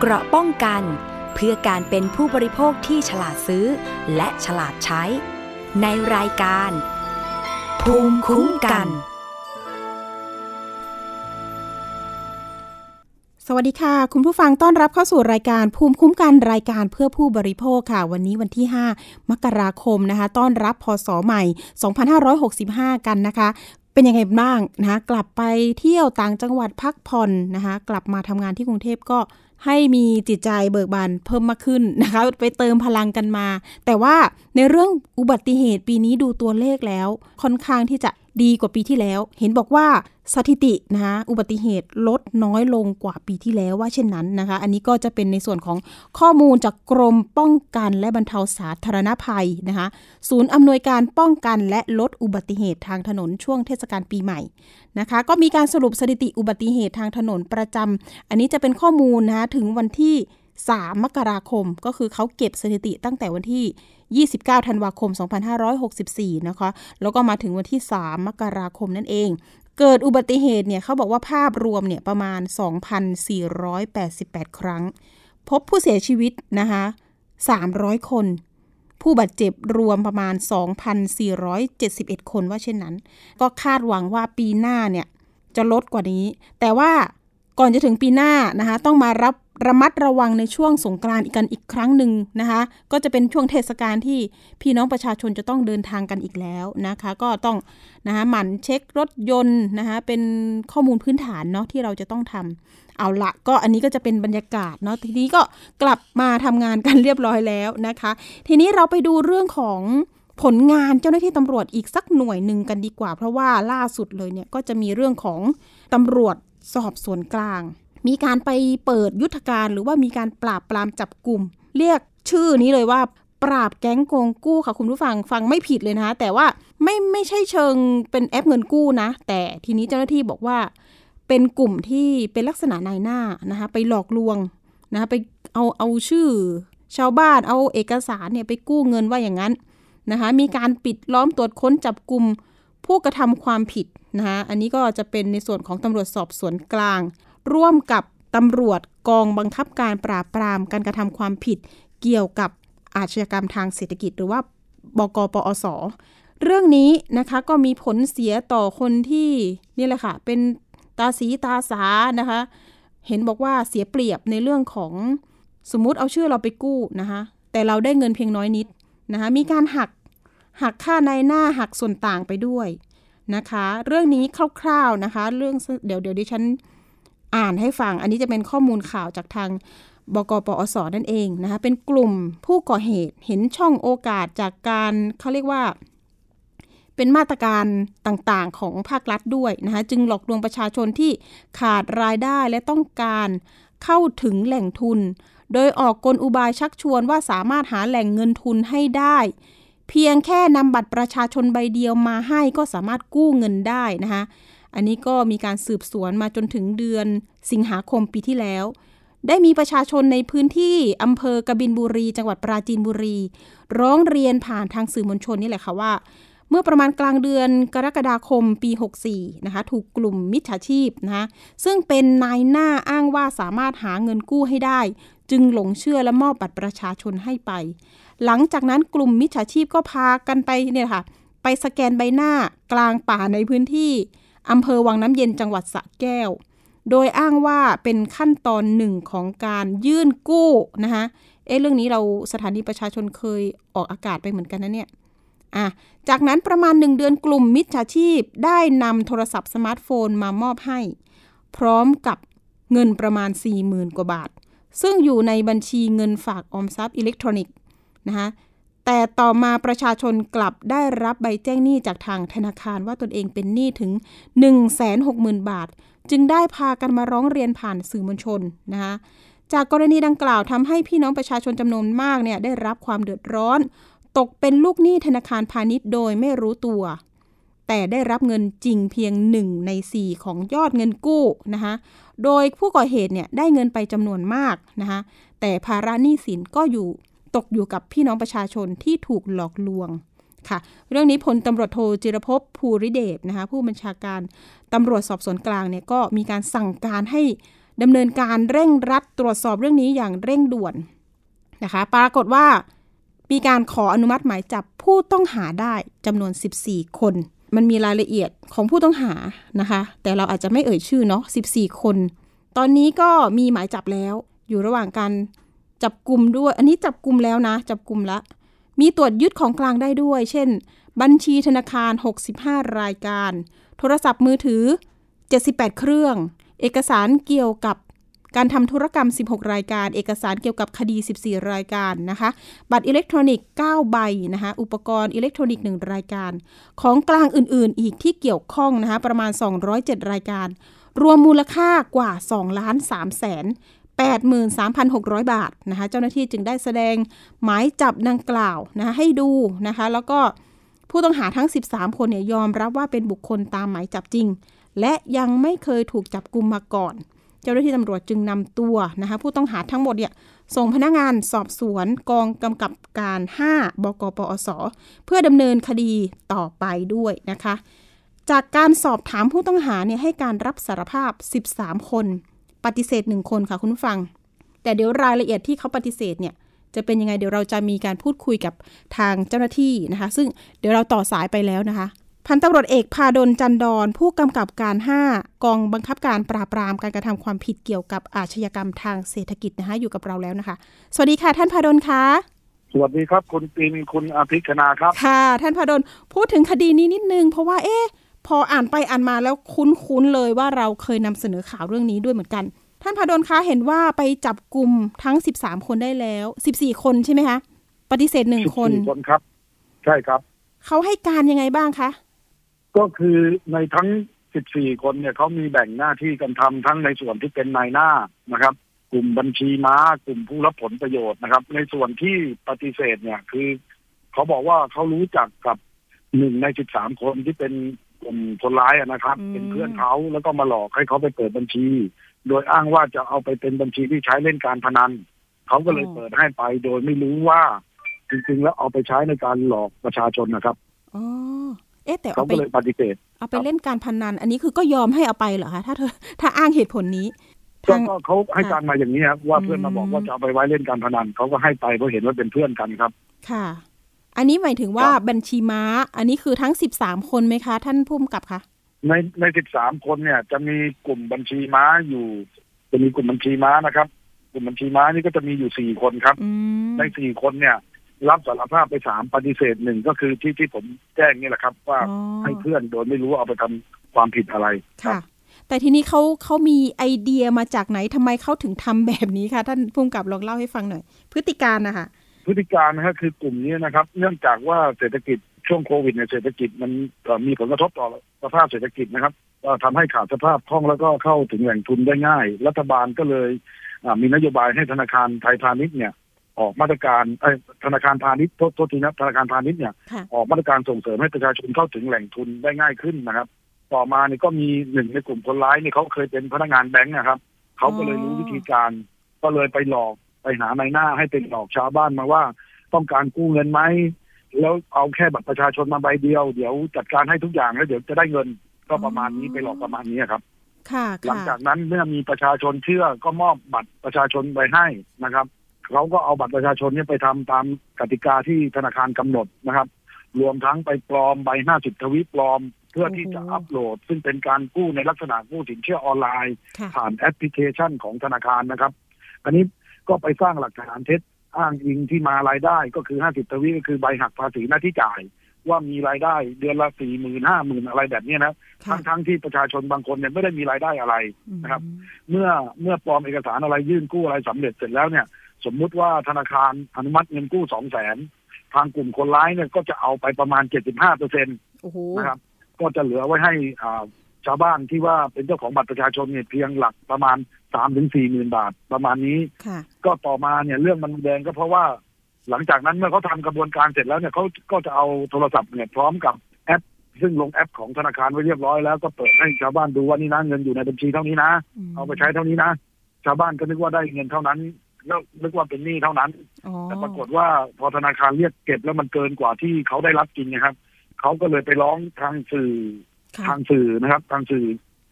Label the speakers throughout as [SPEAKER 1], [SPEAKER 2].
[SPEAKER 1] เกราะป้องกัน เพื่อการเป็นผู้บริโภคที่ฉลาดซื้อ และฉลาดใช้ ในรายการ ภูมิคุ้มกัน
[SPEAKER 2] สวัสดีค่ะ คุณผู้ฟังต้อนรับเข้าสู่รายการภูมิคุ้มกันรายการเพื่อผู้บริโภคค่ะ วันนี้วันที่ 5 มกราคมนะคะ ต้อนรับพศใหม่ 2565 กันนะคะเป็นยังไงบ้างนะคะกลับไปเที่ยวต่างจังหวัดพักผ่อนนะคะกลับมาทำงานที่กรุงเทพก็ ให้มีจิตใจเบิกบานเพิ่มมากขึ้นนะคะ ไปเติมพลังกันมา แต่ว่าในเรื่องอุบัติเหตุปีนี้ดูตัวเลขแล้ว ค่อนข้างที่จะ ดีกว่าปีที่แล้ว เห็นบอกว่าสถิตินะคะอุบัติเหตุลดน้อยลงกว่าปีที่แล้วว่าเช่นนั้นนะคะ อันนี้ก็จะเป็นในส่วนของข้อมูลจากกรมป้องกันและบรรเทาสาธารณภัยนะคะศูนย์อำนวยการป้องกันและลดอุบัติเหตุทางถนนช่วงเทศกาลปีใหม่นะคะ ก็มีการสรุปสถิติอุบัติเหตุทางถนนประจำอันนี้จะเป็นข้อมูลนะคะถึงวันที่ 3 มกราคม ก็คือเขาเก็บสถิติตั้งแต่วันที่ 29 ธันวาคม 2564 นะคะ แล้วก็มาถึงวันที่ 3 มกราคมนั่นเอง เกิดอุบัติเหตุเนี่ยเขาบอกว่าภาพรวมเนี่ยประมาณ 2,488 ครั้ง พบผู้เสียชีวิตนะคะ300 คน ผู้บาดเจ็บรวมประมาณ 2,471 คนว่าเช่นนั้น ก็คาดหวังว่าปีหน้าเนี่ยจะลดกว่านี้ แต่ว่าก่อนจะถึงปีหน้านะคะต้องมารับ ระมัดระวังในช่วงสงกรานต์อีกกันอีกครั้งหนึ่งนะคะ ก็จะเป็นช่วงเทศกาลที่พี่น้องประชาชนจะต้องเดินทางกันอีกแล้วนะคะ ก็ต้องนะคะหมั่นเช็ครถยนต์นะคะเป็นข้อมูลพื้นฐานเนาะที่เราจะต้องทำเอาละก็อันนี้ก็จะเป็นบรรยากาศเนาะทีนี้ก็กลับมาทำงานกันเรียบร้อยแล้วนะคะ ทีนี้เราไปดูเรื่องของผลงานเจ้าหน้าที่ตำรวจอีกสักหน่วยหนึ่งกันดีกว่า เพราะว่าล่าสุดเลยเนี่ยก็จะมีเรื่องของตำรวจสอบสวนกลาง มีการไปเปิดยุทธการหรือว่ามีการปราบปรามจับกลุ่ม เรียกชื่อนี้เลยว่าปราบแก๊งโกงกู้ค่ะคุณผู้ฟังฟังไม่ผิดเลยนะคะแต่ว่าไม่ไม่ใช่เชิงเป็นแอปเงินกู้นะ แต่ทีนี้เจ้าหน้าที่บอกว่า เป็นกลุ่มที่เป็นลักษณะนายหน้านะคะไปหลอกลวงนะคะไปเอาเอาชื่อ ชาวบ้านเอาเอกสารเนี่ยไปกู้เงินว่าอย่างนั้นนะคะมีการปิดล้อมตรวจค้นจับกลุ่มผู้กระทำความผิดนะคะอันนี้ก็จะเป็นในส่วนของตำรวจสอบสวนกลาง ร่วมกับตำรวจกองบังคับการปราบปรามการกระทำความผิดเกี่ยวกับอาชญากรรมทางเศรษฐกิจ หรือว่าบกปอสเรื่องนี้นะคะก็มีผลเสียต่อคนที่นี่แหละค่ะ เป็นตาสีตาสานะคะ เห็นบอกว่าเสียเปรียบในเรื่องของสมมุติเอาชื่อเราไปกู้นะคะแต่เราได้เงินเพียงน้อยนิดนะคะมีการหักหักค่าในหน้าหักส่วนต่างไปด้วยนะคะ เรื่องนี้คร่าวๆนะคะ เรื่องเดี๋ยวเดี๋ยวดิฉัน อ่านให้ฟัง อันนี้จะเป็นข้อมูลข่าวจากทางบกปอสนั่นเองนะคะเป็นกลุ่มผู้ก่อเหตุเห็นช่องโอกาสจากการเขาเรียกว่า เป็นมาตรการต่างๆของภาครัฐด้วยนะคะจึงหลอกลวงประชาชนที่ขาดรายได้และต้องการเข้าถึงแหล่งทุน โดยออกกลอุบายชักชวนว่าสามารถหาแหล่งเงินทุนให้ได้ เพียงแค่นำบัตรประชาชนใบเดียวมาให้ก็สามารถกู้เงินได้นะคะ อันนี้ก็มีการสืบสวนมาจนถึงเดือนสิงหาคมปีที่แล้ว ได้มีประชาชนในพื้นที่อำเภอกบินบุรี จังหวัดปราจีนบุรี ร้องเรียนผ่านทางสื่อมวลชนนี่แหละค่ะว่า เมื่อประมาณกลางเดือนกรกฎาคมปี 64 นะคะ ถูกกลุ่มมิจฉาชีพนะคะซึ่งเป็นนายหน้าอ้างว่าสามารถหาเงินกู้ให้ได้ จึงหลงเชื่อและมอบบัตรประชาชนให้ไป หลังจากนั้นกลุ่มมิจฉาชีพก็พากันไปเนี่ยค่ะไปสแกนใบหน้ากลางป่าในพื้นที่ อำเภอวังน้ำเย็นจังหวัดสระแก้ว โดยอ้างว่าเป็นขั้นตอนหนึ่งของการยื่นกู้นะคะเอ๊ะเรื่องนี้เราสถานีประชาชนเคยออกอากาศไปเหมือนกันนะเนี่ยอะจากนั้นประมาณหนึ่งเดือนกลุ่มมิจฉาชีพได้นำโทรศัพท์สมาร์ทโฟนมามอบให้ พร้อมกับเงินประมาณ 40,000 กว่าบาท ซึ่งอยู่ในบัญชีเงินฝากออมทรัพย์อิเล็กทรอนิกส์นะคะ แต่ต่อมาประชาชนกลับได้รับใบแจ้งหนี้จากทางธนาคารว่าตนเองเป็นหนี้ถึง 160,000 บาท จึงได้พากันมาร้องเรียนผ่านสื่อมวลชนนะคะจากกรณีดังกล่าวทำให้พี่น้องประชาชนจำนวนมากเนี่ยได้รับความเดือดร้อน ตกเป็นลูกหนี้ธนาคารพาณิชย์โดยไม่รู้ตัว แต่ได้รับเงินจริงเพียง 1 ใน 4 ของยอดเงินกู้นะคะโดยผู้ก่อเหตุเนี่ยได้เงินไปจำนวนมากนะคะแต่ภาระหนี้สินก็อยู่ ตกอยู่กับพี่น้องประชาชนที่ถูกหลอกลวงค่ะ เรื่องนี้พลตำรวจโทจิรภพภูริเดชนะคะผู้บัญชาการตำรวจสอบสวนกลางเนี่ยก็มีการสั่งการให้ดำเนินการเร่งรัดตรวจสอบเรื่องนี้อย่างเร่งด่วนนะคะปรากฏว่ามีการขออนุมัติหมายจับผู้ต้องหาได้จำนวน 14 คน มันมีรายละเอียดของผู้ต้องหานะคะ แต่เราอาจจะไม่เอ่ยชื่อเนาะ 14 คน ตอนนี้ก็มีหมายจับแล้ว อยู่ระหว่างการ จับกลุ่มด้วย อันนี้จับกลุ่มแล้วนะ จับกลุ่มละ มีตรวจยึดของกลางได้ด้วย เช่น บัญชีธนาคาร 65 รายการ โทรศัพท์มือถือ 78 เครื่อง เอกสารเกี่ยวกับการทำธุรกรรม 16 รายการ เอกสารเกี่ยวกับคดี 14 รายการนะคะ บัตรอิเล็กทรอนิกส์9ใบนะคะ อุปกรณ์อิเล็กทรอนิกส์ 1 รายการ ของกลางอื่นๆ อีกที่เกี่ยวข้องนะคะ ประมาณ 207 รายการ รวมมูลค่ากว่า 2 ล้าน3แสน 83,600 บาทนะคะเจ้าหน้าที่จึงได้แสดงหมายจับดังกล่าวนะคะให้ดูนะคะ แล้วก็ผู้ต้องหาทั้ง 13 คนเนี่ยยอมรับว่าเป็นบุคคลตามหมายจับจริง และยังไม่เคยถูกจับกุมมาก่อน เจ้าหน้าที่ตำรวจจึงนำตัวนะคะผู้ต้องหาทั้งหมดเนี่ยส่งพนักงานสอบสวนกองกำกับการ 5 บกปอส เพื่อดำเนินคดีต่อไปด้วยนะคะ จากการสอบถามผู้ต้องหาเนี่ยให้การรับสารภาพ 13 คน ปฏิเสธหนึ่งคนค่ะคุณผู้ฟัง แต่เดี๋ยวรายละเอียดที่เขาปฏิเสธเนี่ยจะเป็นยังไงเดี๋ยวเราจะมีการพูดคุยกับทางเจ้าหน้าที่นะคะ ซึ่งเดี๋ยวเราต่อสายไปแล้วนะคะ พันตำรวจเอกพาดลจันดอนผู้กำกับการ 5 กองบังคับการปราบปรามการกระทำความผิดเกี่ยวกับอาชญากรรมทางเศรษฐกิจนะคะอยู่กับเราแล้วนะคะ สวัสดีค่ะท่านพาดลคะ
[SPEAKER 3] สวัสดีครับคุณปินคุณอาภิคณาครับ
[SPEAKER 2] ค่ะ ท่านพาดลพูดถึงคดีนี้นิดนึงเพราะว่าเอ๊ะ พออ่านไปอ่านมาแล้วคุ้นๆเลยว่าเราเคยนำเสนอข่าวเรื่องนี้ด้วยเหมือนกัน ท่านพาดลคะเห็นว่าไปจับกลุ่มทั้ง 13 คนได้แล้ว 14 คนใช่ไหมคะ ปฏิเสธหนึ่งคน
[SPEAKER 3] 14คนครับ ใช่ครับ
[SPEAKER 2] เขาให้การยังไงบ้างคะ
[SPEAKER 3] ก็คือในทั้ง 14 คนเนี่ยเขามีแบ่งหน้าที่กันทำทั้งในส่วนที่เป็นนายหน้านะครับกลุ่มบัญชีม้ากลุ่มผู้รับผลประโยชน์นะครับ ในส่วนที่ปฏิเสธเนี่ยคือ เขาบอกว่าเขารู้จักกับหนึ่งใน13คนที่เป็น กลุ่มคนร้ายอะนะครับ เป็นเพื่อนเขาแล้วก็มาหลอกให้เขาไปเปิดบัญชี โดยอ้างว่าจะเอาไปเป็นบัญชีที่ใช้เล่นการพนันเขาก็เลยเปิดให้ไป โดยไม่รู้ว่า จริงๆ แล้วเอาไปใช้ในการหลอกประชาชนนะครับ
[SPEAKER 2] อ๋อเอ๊ะแต่
[SPEAKER 3] เขา
[SPEAKER 2] เอาไป
[SPEAKER 3] ก็เลยปฏิเสธ
[SPEAKER 2] เอาไปเล่นการพนัน อันนี้คือก็ยอมให้เอาไปเหรอคะถ้าเธอถ้าอ้างเหตุผลนี้
[SPEAKER 3] ก็เขาให้การมาอย่างนี้ครับว่าเพื่อนมาบอกว่าจะเอาไปไว้เล่นการพนันเขาก็ให้ไปเพราะเห็นว่าเป็นเพื่อนกันครับ
[SPEAKER 2] ค่ะ อันนี้หมายถึงว่า
[SPEAKER 3] ครับ
[SPEAKER 2] บัญชีม้า อันนี้คือทั้ง13คนไหมคะ ท่านผู้กำกับคะ
[SPEAKER 3] ในในสิบสามคนเนี่ย จะมีกลุ่มบัญชีม้าอยู่ จะมีกลุ่มบัญชีม้านะครับ กลุ่มบัญชีม้านี่ก็จะมีอยู่สี่คนครับ
[SPEAKER 2] อืม
[SPEAKER 3] ในสี่คนเนี่ย รับสารภาพไปสามปฏิเสธหนึ่งก็คือที่ที่ผมแจ้งนี่แหละครับ ว่า
[SPEAKER 2] อ๋อ
[SPEAKER 3] ให้เพื่อนโดยไม่รู้ว่าเอาไปทำความผิดอะไรครั
[SPEAKER 2] ค่ะ
[SPEAKER 3] บ
[SPEAKER 2] แต่ทีนี้เขาเขามีไอเดียมาจากไหนทำไมเขาถึงทำแบบนี้คะท่านผู้กำกับลองเล่าให้ฟังหน่อย พฤติการนะคะ
[SPEAKER 3] พฤติการนะฮะคือกลุ่มนี้นะครับ เนื่องจากว่าเศรษฐกิจช่วงโควิดเนี่ยเศรษฐกิจมันเอ่อมีผลกระทบต่อสภาพเศรษฐกิจนะครับก็ทำให้ขาดสภาพคล่องแล้วก็เข้าถึงแหล่งทุนได้ง่าย รัฐบาลก็เลยอ่ามีนโยบายให้ธนาคารไทยพาณิชย์เนี่ยออกมาตรการเอ้ยธนาคารพาณิชย์โทษโทษทีนะธนาคารพาณิชย์เนี่ย
[SPEAKER 2] ค่ะ
[SPEAKER 3] ออกมาตรการส่งเสริมให้ประชาชนเข้าถึงแหล่งทุนได้ง่ายขึ้นนะครับ ต่อมาเนี่ยก็มีหนึ่งในกลุ่มคนร้ายนี่เขาเคยเป็นพนักงานแบงก์นะครับเขาก็เลยรู้วิธีการก็เลยไปหลอก ไปหานายหน้าให้เป็นหลอกชาวบ้านมาว่า ต้องการกู้เงินไหมแล้วเอาแค่บัตรประชาชนมาใบเดียว เดี๋ยวจัดการให้ทุกอย่างแล้วเดี๋ยวจะได้เงินก็ประมาณนี้ไปหลอกประมาณนี้ครับ
[SPEAKER 2] ค่ะ
[SPEAKER 3] หลัง
[SPEAKER 2] ค่ะ
[SPEAKER 3] จากนั้นเมื่อมีประชาชนเชื่อก็มอบบัตรประชาชนไปให้นะครับเขาก็เอาบัตรประชาชนเนี้ไปทำตามกติกาที่ธนาคารกำหนดนะครับ รวมทั้งไปปลอมใบหน้าสิทธวิปลอม เพื่อที่จะอัปโหลด ซึ่งเป็นการกู้ในลักษณะกู้สินเชื่อออนไลน์
[SPEAKER 2] ค่ะ
[SPEAKER 3] ผ่านแอปพลิเคชันของธนาคารนะครับ อันนี้ ก็ไปสร้างหลักฐานเท็จอ้างอิงที่มารายได้ก็คือ50ทวีก็คือใบหักภาษีหน้าที่จ่าย ว่ามีรายได้เดือนละสี่หมื่นห้าหมื่นอะไรแบบเนี้ยนะ
[SPEAKER 2] ค่ะ
[SPEAKER 3] ทั้งทั้งๆที่ประชาชนบางคนเนี่ยไม่ได้มีรายได้อะไรนะครับ
[SPEAKER 2] อืม
[SPEAKER 3] เมื่อเมื่อปลอมเอกสารอะไรยื่นกู้อะไรสำเร็จเสร็จแล้วเนี่ย สมมุติว่าธนาคารอนุมัติเงินกู้สองแสนทางกลุ่มคนร้ายเนี่ยก็จะเอาไปประมาณเจ็ดสิบห้าเปอร์เซ็นต
[SPEAKER 2] โอ้โห
[SPEAKER 3] นะครับ ก็จะเหลือไว้ให้อ่า ชาวบ้านที่ว่าเป็นเจ้าของบัตรประชาชนเนี่ยเพียงหลักประมาณสามถึงสี่หมื่นบาทประมาณนี้
[SPEAKER 2] ค่ะ
[SPEAKER 3] ก็ต่อมาเนี่ยเรื่องมันแดงก็เพราะว่า หลังจากนั้นเมื่อเขาทำกระบวนการเสร็จแล้วเนี่ยเขาก็จะเอาโทรศัพท์เนี่ยพร้อมกับแอป ซึ่งลงแอปของธนาคารไว้เรียบร้อยแล้วก็เปิดให้ชาวบ้านดูว่านี่นะเงินอยู่ในบัญชีเท่านี้นะ
[SPEAKER 2] ม
[SPEAKER 3] เอาไปใช้เท่านี้นะ ชาวบ้านก็นึกว่าได้เงินเท่านั้นแล้วนึกว่าเป็นหนี้เท่านั้น
[SPEAKER 2] อ๋อ
[SPEAKER 3] แต่ปรากฏว่าพอธนาคารเรียกเก็บแล้วมันเกินกว่าที่เขาได้รับจริงนะครับเขาก็เลยไปร้องทางสื่อ
[SPEAKER 2] ค่ะ
[SPEAKER 3] ทางสื่อนะครับ ทางสื่อ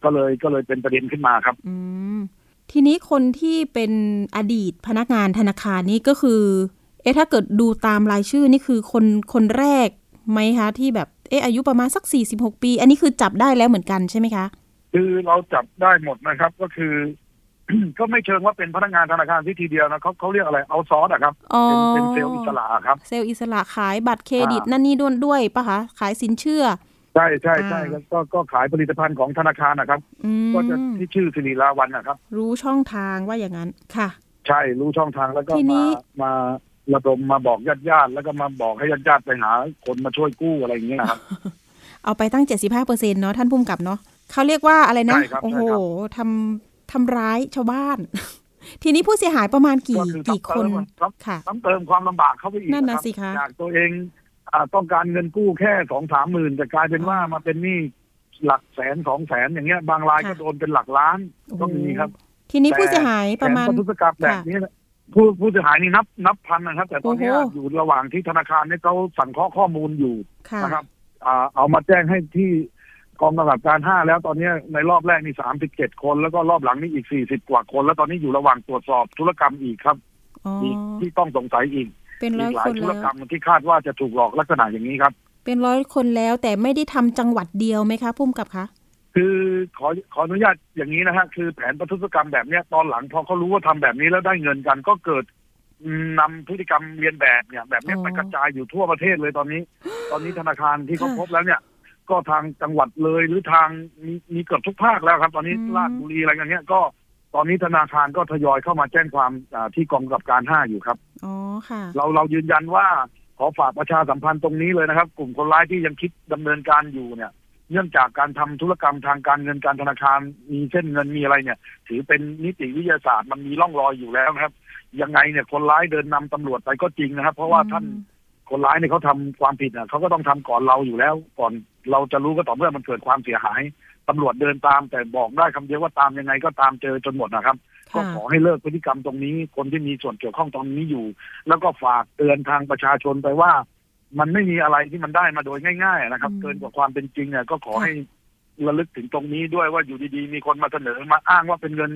[SPEAKER 3] ก็เลยก็เลยเป็นประเด็นขึ้นมาครับ
[SPEAKER 2] อืมทีนี้คนที่เป็นอดีตพนักงานธนาคารนี่ก็คือ เอ๊ะถ้าเกิดดูตามรายชื่อนี่คือคนคนแรกไหมคะที่แบบเอ๊ะอายุประมาณสัก46ปี อันนี้คือจับได้แล้วเหมือนกันใช่ไหมคะ
[SPEAKER 3] คือเราจับได้หมดนะครับก็คือ ก็ไม่เชิงว่าเป็นพนักงานธนาคารที่ทีเดียวนะเขาเขาเรียกอะไรเอาซอสอะครับ
[SPEAKER 2] อ๋อ
[SPEAKER 3] เป็นเป็นเซลล์อิสระครับ
[SPEAKER 2] เซลล์อิสระขายบัตรเครดิต
[SPEAKER 3] อ่านั่
[SPEAKER 2] นั่นนี่ด้วยด้วยปะคะขายสินเชื่อ
[SPEAKER 3] ใช่ใช่ใช่
[SPEAKER 2] อ่า
[SPEAKER 3] แล้วก็ก็ขายผลิตภัณฑ์ของธนาคารนะครับ
[SPEAKER 2] อืม
[SPEAKER 3] ก็จะที่ชื่อสิริลาวันนะครับ
[SPEAKER 2] รู้ช่องทางว่าอย่างนั้นค่ะ
[SPEAKER 3] ใช่รู้ช่องทางแล้วก็
[SPEAKER 2] ทีนี้
[SPEAKER 3] มามาระดมมาบอกญาติญาติๆแล้วก็มาบอกให้ญาติญาติๆไปหา คนมาช่วยกู้อะไรอย่างเงี้ยนะครับ
[SPEAKER 2] เอาไปตั้ง75เปอร์เซ็นเนาะท่านผู้กำกับเนาะเขาเรียกว่าอะไรนะ
[SPEAKER 3] ใช่ครับ
[SPEAKER 2] โอ้
[SPEAKER 3] ใช่
[SPEAKER 2] โห
[SPEAKER 3] ครับ
[SPEAKER 2] ทำทำร้ายชาวบ้าน ทีนี้ผู้เสียหายประมาณกี่
[SPEAKER 3] ก็คือ
[SPEAKER 2] กี่คน
[SPEAKER 3] ซ้ำ
[SPEAKER 2] ค่ะ
[SPEAKER 3] ซ้ำเติมความลำบากเข้าไปอีก
[SPEAKER 2] นั่นน่ะ
[SPEAKER 3] ครับ
[SPEAKER 2] สิคะ
[SPEAKER 3] จากตัวเองอ่า ต้องการเงินกู้แค่สองสามหมื่นแต่กลายเป็นว่ามาเป็นหนี้หลักแสนสองแสนอย่างเงี้ย บางรายก็โดนเป็นหลักล้านก็มีครับ
[SPEAKER 2] ทีนี้ผู้เสียหายประมาณ
[SPEAKER 3] แผนประทุษกรรมแบบนี้นะผู้ผู้เสียหายนี่นับนับพันนะครับ แต่ตอนเนี้ย
[SPEAKER 2] โอ้โห
[SPEAKER 3] อยู่ระหว่างที่ธนาคารเนี่ยเขาสั่งเคราะห์ข้อมูลอยู่
[SPEAKER 2] ค่ะ
[SPEAKER 3] นะครับอ่าเอามาแจ้งให้ที่กองกำกับการห้าแล้วตอนเนี้ยในรอบแรกนี่สามสิบเจ็ดคน แล้วก็รอบหลังนี่อีกสี่สิบกว่าคน แล้วตอนนี้อยู่ระหว่างตรวจสอบธุรกรรมอีกครับ
[SPEAKER 2] อ๋อ
[SPEAKER 3] อีกที่ต้องสงสัยอีก
[SPEAKER 2] เป็น
[SPEAKER 3] อี
[SPEAKER 2] ร้อย
[SPEAKER 3] กหลา
[SPEAKER 2] ค
[SPEAKER 3] ย
[SPEAKER 2] น
[SPEAKER 3] ธุร
[SPEAKER 2] แล้ว
[SPEAKER 3] กรรมที่คาดว่าจะถูกหลอกลักษณะอย่างนี้ครับ
[SPEAKER 2] เป็นร้อยคนแล้วแต่ไม่ได้ทำจังหวัดเดียวไหมคะพุ่มกับคะ
[SPEAKER 3] คือขอขออนุญาตอย่างนี้นะฮะคือแผนประทุษกรรมแบบเนี้ยตอนหลังพอเขารู้ว่าทำแบบนี้แล้วได้เงินกันก็เกิดนำพฤติกรรมเรียนแบบเนี่ย แบบเนี้ย
[SPEAKER 2] อ๋อ
[SPEAKER 3] ไปกระจายอยู่ทั่วประเทศเลยตอนนี้ ตอนนี้ธนาคารที่เขา
[SPEAKER 2] ค่ะ
[SPEAKER 3] พบแล้วเนี่ย ก็ทางจังหวัดเลยหรือทางมีมีเกือบทุกภาคแล้วครับ ตอนนี้
[SPEAKER 2] อืม
[SPEAKER 3] ราชบุรีอะไรกันเนี้ยก็ ตอนนี้ธนาคารก็ทยอยเข้ามาแจ้งความอ่าที่กองกำกับการห้าอยู่ครับ
[SPEAKER 2] อ๋อค่ะ
[SPEAKER 3] เราเรายืนยันว่าขอฝากประชาสัมพันธ์ตรงนี้เลยนะครับ กลุ่มคนร้ายที่ยังคิดดำเนินการอยู่เนี่ย เนื่องจากการทำธุรกรรมทางการเงินการธนาคารมีเส้นเงินมีอะไรเนี่ย ถือเป็นนิติวิทยาศาสตร์มันมีร่องรอยอยู่แล้วนะครับ ยังไงเนี่ยคนร้ายเดินนำตำรวจไปก็จริงนะครับ เพราะว่าท่านคนร้ายเนี่ยเขาทำความผิดอะเขาก็ต้องทำก่อนเราอยู่แล้วก่อน เราจะรู้ก็ต่อเมื่อมันเกิดความเสียหายตำรวจเดินตามแต่บอกได้คำเดียวว่าตามยังไงก็ตามเจอจนหมดนะครับ ก็
[SPEAKER 2] ค่ะ
[SPEAKER 3] ขอให้เลิกพฤติกรรมตรงนี้ คนที่มีส่วนเกี่ยวข้องตรงนี้อยู่ แล้วก็ฝากเตือนทางประชาชนไปว่า มันไม่มีอะไรที่มันได้มาโดยง่าย ๆ นะครับ
[SPEAKER 2] อืม
[SPEAKER 3] เกินกว่าความเป็นจริงเนี่ยก็ขอ
[SPEAKER 2] ค่ะ
[SPEAKER 3] ให้ ระลึกถึงตรงนี้ด้วยว่าอยู่ดีๆ มีคนมาเสนอมาอ้างว่าเป็นเงิน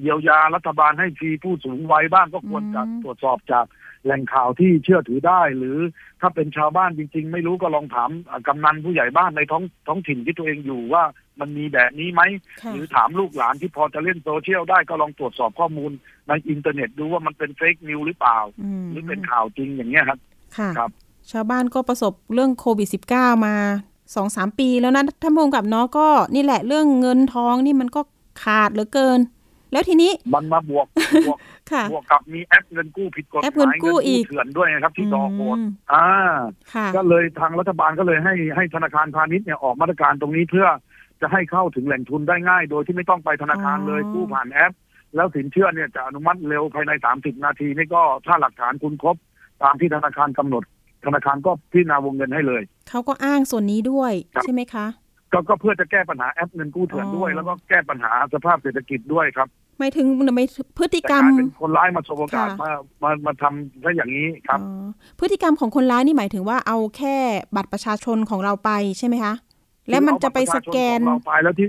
[SPEAKER 3] เยียวยารัฐบาลให้ฟรีผู้สูงวัยบ้างก็ควรจะตรวจสอบจากแหล่งข่าวที่เชื่อถือได้ หรือถ้าเป็นชาวบ้านจริง ๆ ไม่รู้ก็ลองถามอ่ากำนันผู้ใหญ่บ้านในท้องท้องถิ่นที่ตัวเองอยู่ว่ามันมีแบบนี้ไหม
[SPEAKER 2] ค่ะ
[SPEAKER 3] หรือถามลูกหลานที่พอจะเล่นโซเชียลได้ก็ลองตรวจสอบข้อมูลในอินเทอร์เน็ตดูว่ามันเป็น fake news หรือเปล่าหรือเป็นข่าวจริงอย่างเงี้ยครับ
[SPEAKER 2] ค่ะ
[SPEAKER 3] ครับ
[SPEAKER 2] ชาวบ้านก็ประสบเรื่องโควิด -19 มา สองสามปีแล้วนะท่านผู้กำกับเนาะก็นี่แหละเรื่องเงินทองนี่มันก็ขาดเหลือเกิน แล้วทีนี้
[SPEAKER 3] มันมาบวกบวก
[SPEAKER 2] ค่ะ
[SPEAKER 3] บวกกับมีแอปเงินกู้ผิดกฎหมายแอ
[SPEAKER 2] ปเงินกู้อีก
[SPEAKER 3] เถื่อนด้วยนะครับที่ดอกโหด
[SPEAKER 2] ม
[SPEAKER 3] อ่า
[SPEAKER 2] ค่ะ
[SPEAKER 3] ก็เลยทางรัฐบาลก็เลยให้ให้ธนาคารพาณิชย์เนี่ยออกมาตรการตรงนี้เพื่อจะให้เข้าถึงแหล่งทุนได้ง่าย โดยที่ไม่ต้องไปธนาคารเลย
[SPEAKER 2] อ๋อ
[SPEAKER 3] กู้ผ่านแอป แล้วสินเชื่อเนี่ยจะอนุมัติเร็วภายใน 30 นาทีนี่ก็ถ้าหลักฐานคุณครบ ตามที่ธนาคารกำหนด ธนาคารก็พิจารณาวงเงินให้เลย
[SPEAKER 2] เขาก็อ้างส่วนนี้ด้วย
[SPEAKER 3] ครับ
[SPEAKER 2] ใช่ไหมคะ
[SPEAKER 3] ก็ก็เพื่อจะแก้ปัญหาแอปเงินกู้เถื่อนด้วย
[SPEAKER 2] อ๋อ
[SPEAKER 3] แล้วก็แก้ปัญหาสภาพเศรษฐกิจด้วยครับ
[SPEAKER 2] หมายถึงไม่พฤติ
[SPEAKER 3] แต่
[SPEAKER 2] กร
[SPEAKER 3] ก
[SPEAKER 2] รม
[SPEAKER 3] ลายเป็นคนร้ายมาสบโอกาส
[SPEAKER 2] ค่ะ
[SPEAKER 3] มามามาทำซะอย่างนี้ครับ
[SPEAKER 2] อ๋อพฤติกรรมของคนร้ายนี่หมายถึงว่าเอาแค่บัตรประชาชนของเราไปใช่ไหมคะ แล้วมันจะไปสแกน
[SPEAKER 3] เอาบัตรประชาชนของเราไปแล้วที่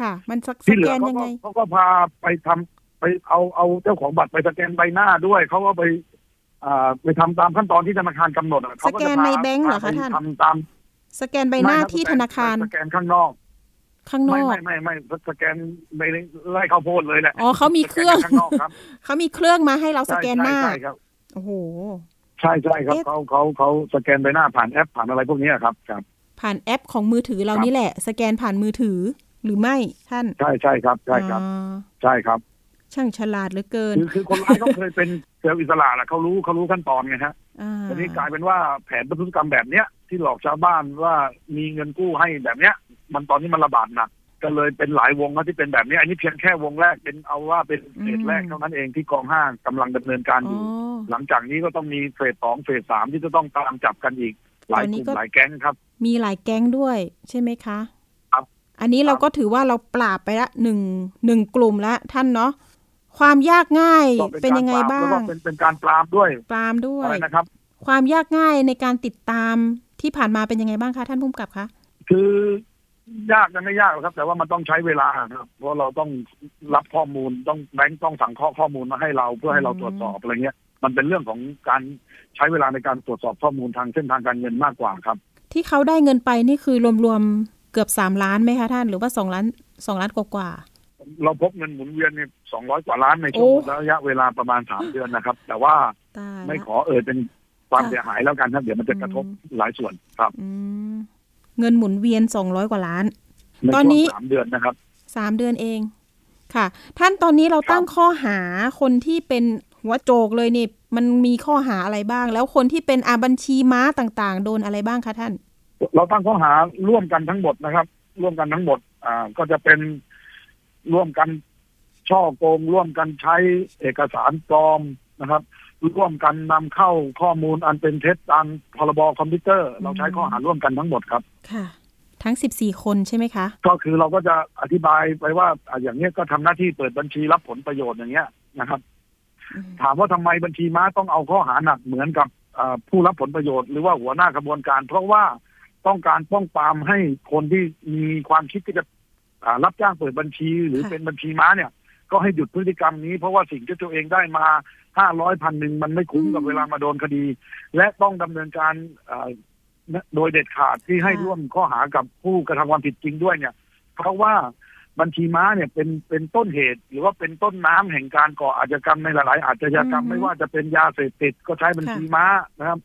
[SPEAKER 2] ค่ะ มันส
[SPEAKER 3] ที่เหลื
[SPEAKER 2] แก
[SPEAKER 3] อนเขา
[SPEAKER 2] ยัง
[SPEAKER 3] ก็
[SPEAKER 2] ไง
[SPEAKER 3] เขาก็พาไปทำไปเอาเอาเจ้าของบัตรไปสแกนใบหน้าด้วยเขาก็ไปอ่า ไปทำตามขั้นตอนที่ธนาคารกำหนดอะเขาก็จะ
[SPEAKER 2] สแกนในแบงก์เหรอคะ
[SPEAKER 3] พไป
[SPEAKER 2] ท่าน
[SPEAKER 3] ทำตาม
[SPEAKER 2] สแกนใบหน้า
[SPEAKER 3] ไม่รับ
[SPEAKER 2] ที่ธนาคาร
[SPEAKER 3] สแกนข้างนอก
[SPEAKER 2] ข้างน
[SPEAKER 3] ไม่
[SPEAKER 2] อก
[SPEAKER 3] ไม่ไม่ไม่สแกนไม่ได้ไล่ข้าวโพดเลยแหละ
[SPEAKER 2] อ๋อเขามีเครื่อง
[SPEAKER 3] สแกนข้างนอกครับ
[SPEAKER 2] เขามีเครื่องมาให้เราสแกนหน้า
[SPEAKER 3] ใช่ใช่ครับ
[SPEAKER 2] โอ้โห
[SPEAKER 3] ใช่ใช่ครับ
[SPEAKER 2] เอ๊ะ
[SPEAKER 3] เขาเขาเขาสแกนใบหน้าผ่านแอปผ่านอะไรพวกเนี้ยครับครับ
[SPEAKER 2] ผ่านแอปของมือถือเรา
[SPEAKER 3] ครับ
[SPEAKER 2] นี่แหละ สแกนผ่านมือถือหรือไม่ท่าน
[SPEAKER 3] ใช่ใช่ครับ ใช่ครับ
[SPEAKER 2] อ๋อ
[SPEAKER 3] ใช่ครับ
[SPEAKER 2] ช่างฉลาดเหลือเกิน
[SPEAKER 3] คือคือคนร้ายเขาเคยเป็นเซลล์อิสระแหละเขารู้เขารู้ขั้นตอนไงฮะ
[SPEAKER 2] อ่า
[SPEAKER 3] ทีนี้กลายเป็นว่าแผนประทุษกรรมแบบเนี้ยที่หลอกชาวบ้านว่ามีเงินกู้ให้แบบเนี้ย มันตอนนี้มันระบาดหนักก็เลยเป็นหลายวงแล้วที่เป็นแบบนี้ อันนี้เพียงแค่วงแรกเป็นเอาว่าเป็นเฟสแรกเท่านั้นเองที่กองห้างกำลังดำเนินการอ
[SPEAKER 2] อ๋อ
[SPEAKER 3] ยู่ หลังจากนี้ก็ต้องมีเฟสสองเฟสสามที่จะต้องตามจับกันอีก หลาย
[SPEAKER 2] ตอน
[SPEAKER 3] ก
[SPEAKER 2] นี้
[SPEAKER 3] ลุ่ม
[SPEAKER 2] ก็
[SPEAKER 3] หลายแก๊งครับ
[SPEAKER 2] มีหลายแก๊งด้วยใช่ไหมคะ
[SPEAKER 3] ครับ
[SPEAKER 2] อันนี้เราก็ถือว่าเราปราบไปละหนึ่งหนึ่งกลุ่มละท่านเนาะ ความยากง่าย
[SPEAKER 3] ก็
[SPEAKER 2] เป็นยังไง
[SPEAKER 3] กรปร
[SPEAKER 2] บ้า
[SPEAKER 3] แล้วก็
[SPEAKER 2] ง
[SPEAKER 3] เป็นเป็นการปราบด้วย
[SPEAKER 2] ปรามด้ว
[SPEAKER 3] อะไร
[SPEAKER 2] ย
[SPEAKER 3] นะครับ
[SPEAKER 2] ความยากง่ายในการติดตามที่ผ่านมาเป็นยังไงบ้างคะท่านผู้กำกับคะ
[SPEAKER 3] คือยากกันไม่ยากหรอกครับ แต่ว่ามันต้องใช้เวลาครับ เพราะเราต้องรับข้อมูลต้องแบงก์ต้องสั่งข้อข้อมูลมาให้เราเพื่อให้เราตรวจสอบอะไรเงี้ย มันเป็นเรื่องของการใช้เวลาในการตรวจสอบข้อมูลทางเส้นทางการเงินมากกว่าครับ
[SPEAKER 2] ที่เขาได้เงินไปนี่คือรวมๆเกือบสามล้านไหมคะท่านหรือว่าสองล้านสองล้านกว่า
[SPEAKER 3] เราพบเงินหมุนเวียนเนี่ยสองร้อยกว่าล้านในช่วง
[SPEAKER 2] โอ้
[SPEAKER 3] ระยะเวลาประมาณสามเดือนนะครับ แต่ว่า
[SPEAKER 2] ๆตาย
[SPEAKER 3] ไม่
[SPEAKER 2] ละ
[SPEAKER 3] ขอเอ่ยเป็นความ
[SPEAKER 2] ค่ะ
[SPEAKER 3] เสียหายแล้วกันครับเดี๋ยวมันจะกระทบ
[SPEAKER 2] อืม
[SPEAKER 3] หลายส่วนครับ
[SPEAKER 2] อืมเงินหมุนเวียนสองร้อยกว่าล้าน
[SPEAKER 3] ใน
[SPEAKER 2] ตอน
[SPEAKER 3] ช่ว
[SPEAKER 2] นี้
[SPEAKER 3] งสามเดือนนะครับ
[SPEAKER 2] สามเดือนเองค่ะ ท่านตอนนี้เรา
[SPEAKER 3] ครับ
[SPEAKER 2] ตั้งข้อหาคนที่เป็นหัวโจกเลยนี่ มันมีข้อหาอะไรบ้าง แล้วคนที่เป็นอาบัญชีม้าต่างๆ โดนอะไรบ้างคะท่าน
[SPEAKER 3] เราตั้งข้อหาร่วมกันทั้งหมดนะครับ ร่วมกันทั้งหมดอ่าก็จะเป็น ร่วมกันช่อโกงร่วมกันใช้เอกสารปลอมนะครับ ร่วมกันนำเข้าข้อมูลอันเป็นเท็จตามพรบคอมพิวเตอร์ เราใช้ข้อหาร่วมกันทั้งหมดครับ
[SPEAKER 2] ค่ะ ทั้งสิบสี่คนใช่ไหมคะ
[SPEAKER 3] ก็คือเราก็จะอธิบายไปว่าอะอย่างเนี้ยก็ทำหน้าที่เปิดบัญชีรับผลประโยชน์อย่างเงี้ยนะครับ
[SPEAKER 2] อืม
[SPEAKER 3] ถามว่าทำไมบัญชีม้าต้องเอาข้อหาหนักเหมือนกับอ่าผู้รับผลประโยชน์หรือว่าหัวหน้ากระบวนการ เพราะว่าต้องการป้องปรามให้คนที่มีความคิดที่จะอ่า รับจ้างเปิดบัญชีหรือเป็นบัญชีม้าเนี่ย ก็ให้หยุดพฤติกรรมนี้เพราะว่าสิ่งที่ตัวเองได้มาห้าร้อยพันหนึ่งมันไม่คุ้มกับเวลามาโดนคดี และต้องดำเนินการอ่าโดยเด็ดขาดที่ให้ร่วมข้อหากับผู้กระทำความผิดจริงด้วยเนี่ย เพราะว่าบัญชีม้าเนี่ยเป็นเป็นต้นเหตุ หรือว่าเป็นต้นน้ำแห่งการก่ออาชญากรรมในหลาย ๆ อาชญากรรม
[SPEAKER 2] อือฮึ
[SPEAKER 3] ไม่ว่าจะเป็นยาเสพติดก็ใช้บัญชี
[SPEAKER 2] ค่ะ
[SPEAKER 3] ม้านะครับ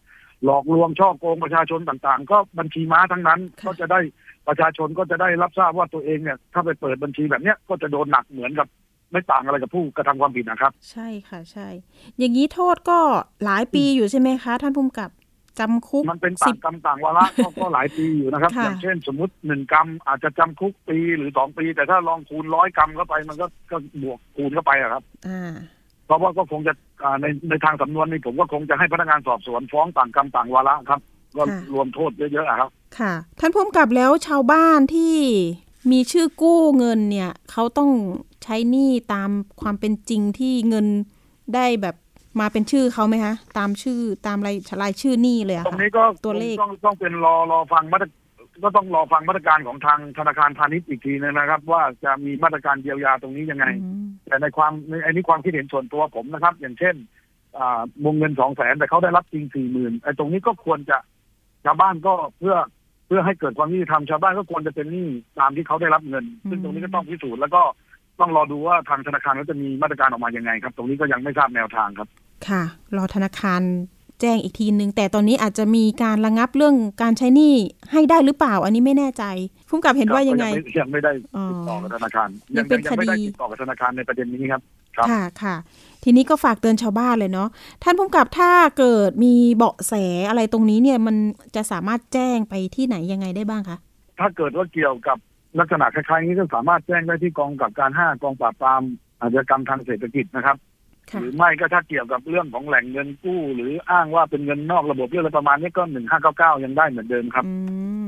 [SPEAKER 3] หลอกลวงช่อโกงประชาชนต่างๆ ก็บัญชีม้าทั้งนั้น
[SPEAKER 2] ค่ะ
[SPEAKER 3] ก็จะได้ประชาชนก็จะได้รับทราบว่าตัวเองเนี่ย ถ้าไปเปิดบัญชีแบบเนี้ยก็จะโดนหนักเหมือนกับไม่ต่างอะไรกับผู้กระทำความผิดนะครับ
[SPEAKER 2] ใช่ค่ะใช่ อย่างนี้โทษก็หลายปีอยู่ใช่ไหมคะ ท่านผู้กำกับจำคุก
[SPEAKER 3] มันเป็น
[SPEAKER 2] สิ
[SPEAKER 3] ต่าง
[SPEAKER 2] บ
[SPEAKER 3] กรรมต่างวาระก็ก็หลายปีอยู่นะครับ
[SPEAKER 2] ค่ะ
[SPEAKER 3] อย่างเช่นสมมติหนึ่งกรรมอาจจะจำคุกปีหรือสองปี แต่ถ้าลองคูณร้อยกรรมเข้าไปมันก็ก็บวกคูณเข้าไปอะครับ
[SPEAKER 2] อ่า
[SPEAKER 3] เพราะว่าก็คงจะอ่าในในทางสำนวนนี้ผมก็คงจะให้พนักงานสอบสวนฟ้องต่างกรรมต่างวาระครับ ก็
[SPEAKER 2] ค่ะ
[SPEAKER 3] รวมโทษเยอะๆอะครับ
[SPEAKER 2] ค่ะ ท่านผู้กำกับแล้วชาวบ้านที่มีชื่อกู้เงินเนี่ยเขาต้องใช้หนี้ตามความเป็นจริงที่เงินได้แบบมาเป็นชื่อเขาไหมคะตามชื่อตามรายรายชื่อหนี้เลยอะ
[SPEAKER 3] ตรง
[SPEAKER 2] ค่ะ
[SPEAKER 3] นี้ก็
[SPEAKER 2] ตัวเลข
[SPEAKER 3] ต้องต้องเป็นรอรอฟังมาตร ก็ต้องรอฟังมาตรการของทางธนาคารพาณิชย์อีกทีนึงนะครับ ว่าจะมีมาตรการเยียวยาตรงนี้ยังไง
[SPEAKER 2] อืม
[SPEAKER 3] แต่ในความในอันนี้ความคิดเห็นส่วนตัวผมนะครับ อย่างเช่นอ่าวงเงินสองแสนแต่เขาได้รับจริงสี่หมื่นไอ้ตรงนี้ก็ควรจะชาวบ้านก็เพื่อเพื่อให้เกิดความยุติธรรมชาวบ้านก็ควรจะเป็นหนี้ตามที่เขาได้รับเงิน ซึ่งตรงนี้ก็ต้องพิสูจน์แล้วก็ต้องรอดูว่าทางธนาคารเขาจะมีมาตรการออกมายังไงครับ ตรงนี้ก็ยังไม่ทราบแนวทางครับ
[SPEAKER 2] ค่ะ รอธนาคาร แจ้งอีกทีนึง แต่ตอนนี้อาจจะมีการระงับเรื่องการใช้หนี้ให้ได้หรือเปล่า อันนี้ไม่แน่ใจผู้กำกับเห็นว่ายังไง
[SPEAKER 3] ก็ไม่ยังไม่ได้
[SPEAKER 2] อ๋อ
[SPEAKER 3] ติดต่อกับธนาคาร
[SPEAKER 2] ยังเป็น
[SPEAKER 3] ยังไม่ได้
[SPEAKER 2] คดี
[SPEAKER 3] ติดต่อกับธนาคารในประเด็นนี้ครับครับ
[SPEAKER 2] ค่ะค่ะ ทีนี้ก็ฝากเตือนชาวบ้านเลยเนาะท่านผู้กำกับถ้าเกิดมีเบาะแสอะไรตรงนี้เนี่ยมันจะสามารถแจ้งไปที่ไหนยังไงได้บ้างคะ
[SPEAKER 3] ถ้าเกิดว่าเกี่ยวกับลักษณะคล้ายๆนี้ก็สามารถแจ้งได้ที่กองกับการห้ากองปราบปรามอาชญากรรมทางเศรษฐกิจนะครับ
[SPEAKER 2] ค่ะ
[SPEAKER 3] หรือไม่ก็ถ้าเกี่ยวกับเรื่องของแหล่งเงินกู้ หรืออ้างว่าเป็นเงินนอกระบบเรื่องอะไรประมาณนี้ก็หนึ่งห้าเก้าเก้ายังได้เหมือนเดิมครับ
[SPEAKER 2] อืม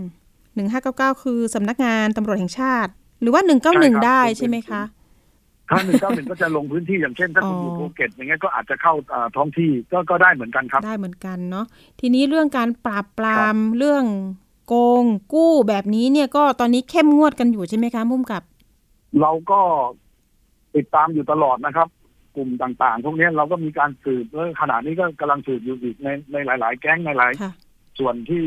[SPEAKER 2] หนึ่งห้าเก้าเก้าคือสำนักงานตำรวจแห่งชาติ หรือว่าหนึ่งเก้าหนึ่ง
[SPEAKER 3] ใช่ครับ
[SPEAKER 2] ได้ใช่ไหมคะ
[SPEAKER 3] ถ้าหนึ่งเก้าหนึ่งก็จะลงพื้นที่อย่างเช่น ถ้าคุณอยู่
[SPEAKER 2] อ๋อ
[SPEAKER 3] ภูเก็ตอย่างเงี้ยก็อาจจะเข้าอ่าท้องที่ก็ก็ได้เหมือนกันครับ
[SPEAKER 2] ได้เหมือนกันเนาะทีนี้เรื่องการปราบปรามเรื่องโกงกู้แบบนี้เนี่ยก็ตอนนี้เข้มงวดกันอยู่ใช่ไหมคะพุ่มกับ
[SPEAKER 3] เราก็ติดตามอยู่ตลอดนะครับ กลุ่มต่างๆ พวกนี้เราก็มีการสืบแล้วขณะนี้ก็กำลังสืบอยู่อีกในในหลาย ๆ แก๊งในหลาย
[SPEAKER 2] ค่ะ
[SPEAKER 3] ส่วนที่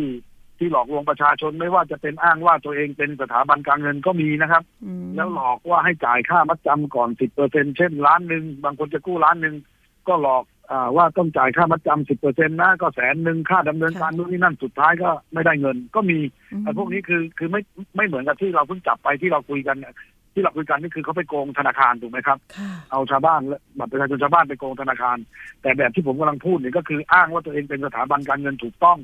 [SPEAKER 3] ที่หลอกลวงประชาชนไม่ว่าจะเป็นอ้างว่าตัวเองเป็นสถาบันการเงินก็มีนะครับ
[SPEAKER 2] อืม
[SPEAKER 3] แล้วหลอกว่าให้จ่ายค่ามัดจำก่อนสิบเปอร์เซ็นเช่นล้านหนึ่งบางคนจะกู้ล้านหนึ่งก็หลอกอาว่าต้องจ่ายค่ามัดจำสิบเปอร์เซ็นนะก็แสนหนึ่งค่าดำเนินการนู่นนี่นั่นสุดท้ายก็ไม่ได้เงิน ก็มี
[SPEAKER 2] อืม
[SPEAKER 3] ไอ้พวกนี้คือคือไม่ไม่เหมือนกับที่เราเพิ่งจับไปที่เราคุยกันเนี่ยที่เราคุยกันนี่คือเขาไปโกงธนาคารถูกไหมครับ
[SPEAKER 2] ค่ะ
[SPEAKER 3] เอาชาวบ้านและบัตรประชาชนชาวบ้านไปโกงธนาคาร แต่แบบที่ผมกำลังพูดเนี่ยก็คืออ้างว่าตัวเองเป็นสถาบันการเงินถูกต้อง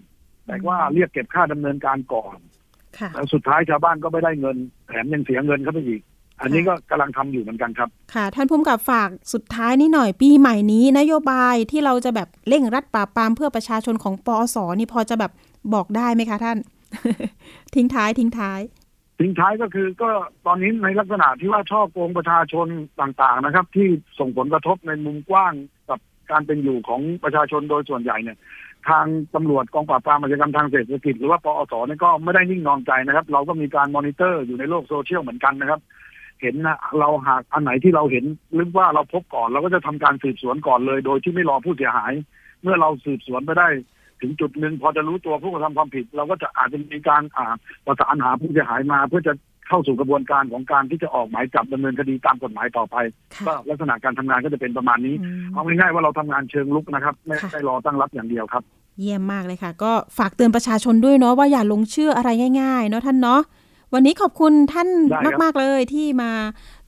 [SPEAKER 3] แต่ว่าเรียกเก็บค่าดำเนินการก่อน
[SPEAKER 2] ค่ะ
[SPEAKER 3] แล้วสุดท้ายชาวบ้านก็ไม่ได้เงินแถมยังเสียเงินเข้าไปอีก อันนี้ก็กำลังทำอยู่เหมือนกันครับ
[SPEAKER 2] ค่ะ ท่านพุ่มกับฝากสุดท้ายนี่หน่อยปีใหม่นี้นโยบายที่เราจะแบบเร่งรัดปราบปรามเพื่อประชาชนของปอสนี่พอจะแบบบอกได้ไหมคะท่าน ทิ้งท้ายทิ้งท้าย
[SPEAKER 3] ทิ้งท้ายก็คือก็ตอนนี้ในลักษณะที่ว่าช่อโกงประชาชนต่างๆนะครับ ที่ส่งผลกระทบในมุมกว้างกับการเป็นอยู่ของประชาชนโดยส่วนใหญ่เนี่ย ทางตำรวจกองปราบปรามอาชญากรรมทางเศรษฐกิจ หรือว่าปอศ.เนี่ยก็ไม่ได้นิ่งนอนใจนะครับ เราก็มีการมอนิเตอร์อยู่ในโลกโซเชียลเหมือนกันนะครับ เห็นนะเราหากอันไหนที่เราเห็นหรือว่าเราพบก่อน เราก็จะทำการสืบสวนก่อนเลย โดยที่ไม่รอผู้เสียหาย เมื่อเราสืบสวนไปได้ ถึงจุดหนึ่งพอจะรู้ตัวผู้กระทำความผิด เราก็จะอาจจะมีการอ่าประสานหาผู้เสียหายมา เพื่อจะเข้าสู่กระบวนการของการที่จะออกหมายจับดำเนินคดีตามกฎหมายต่อไป
[SPEAKER 2] ค่ะ
[SPEAKER 3] ก็ลักษณะการทำงานก็จะเป็นประมาณนี้
[SPEAKER 2] อืม
[SPEAKER 3] เอาง่ายๆว่าเราทำงานเชิงลุกนะครับไม่
[SPEAKER 2] ค่ะ
[SPEAKER 3] ได้รอตั้งรับอย่างเดียวครับ
[SPEAKER 2] เยี่ยมมากเลยค่ะ ก็ฝากเตือนประชาชนด้วยเนาะว่าอย่าหลงเชื่ออะไรง่าย ๆ เนาะท่านเนาะวันนี้ขอบคุณท่าน
[SPEAKER 3] ได้ครับ
[SPEAKER 2] มากๆเลยที่มา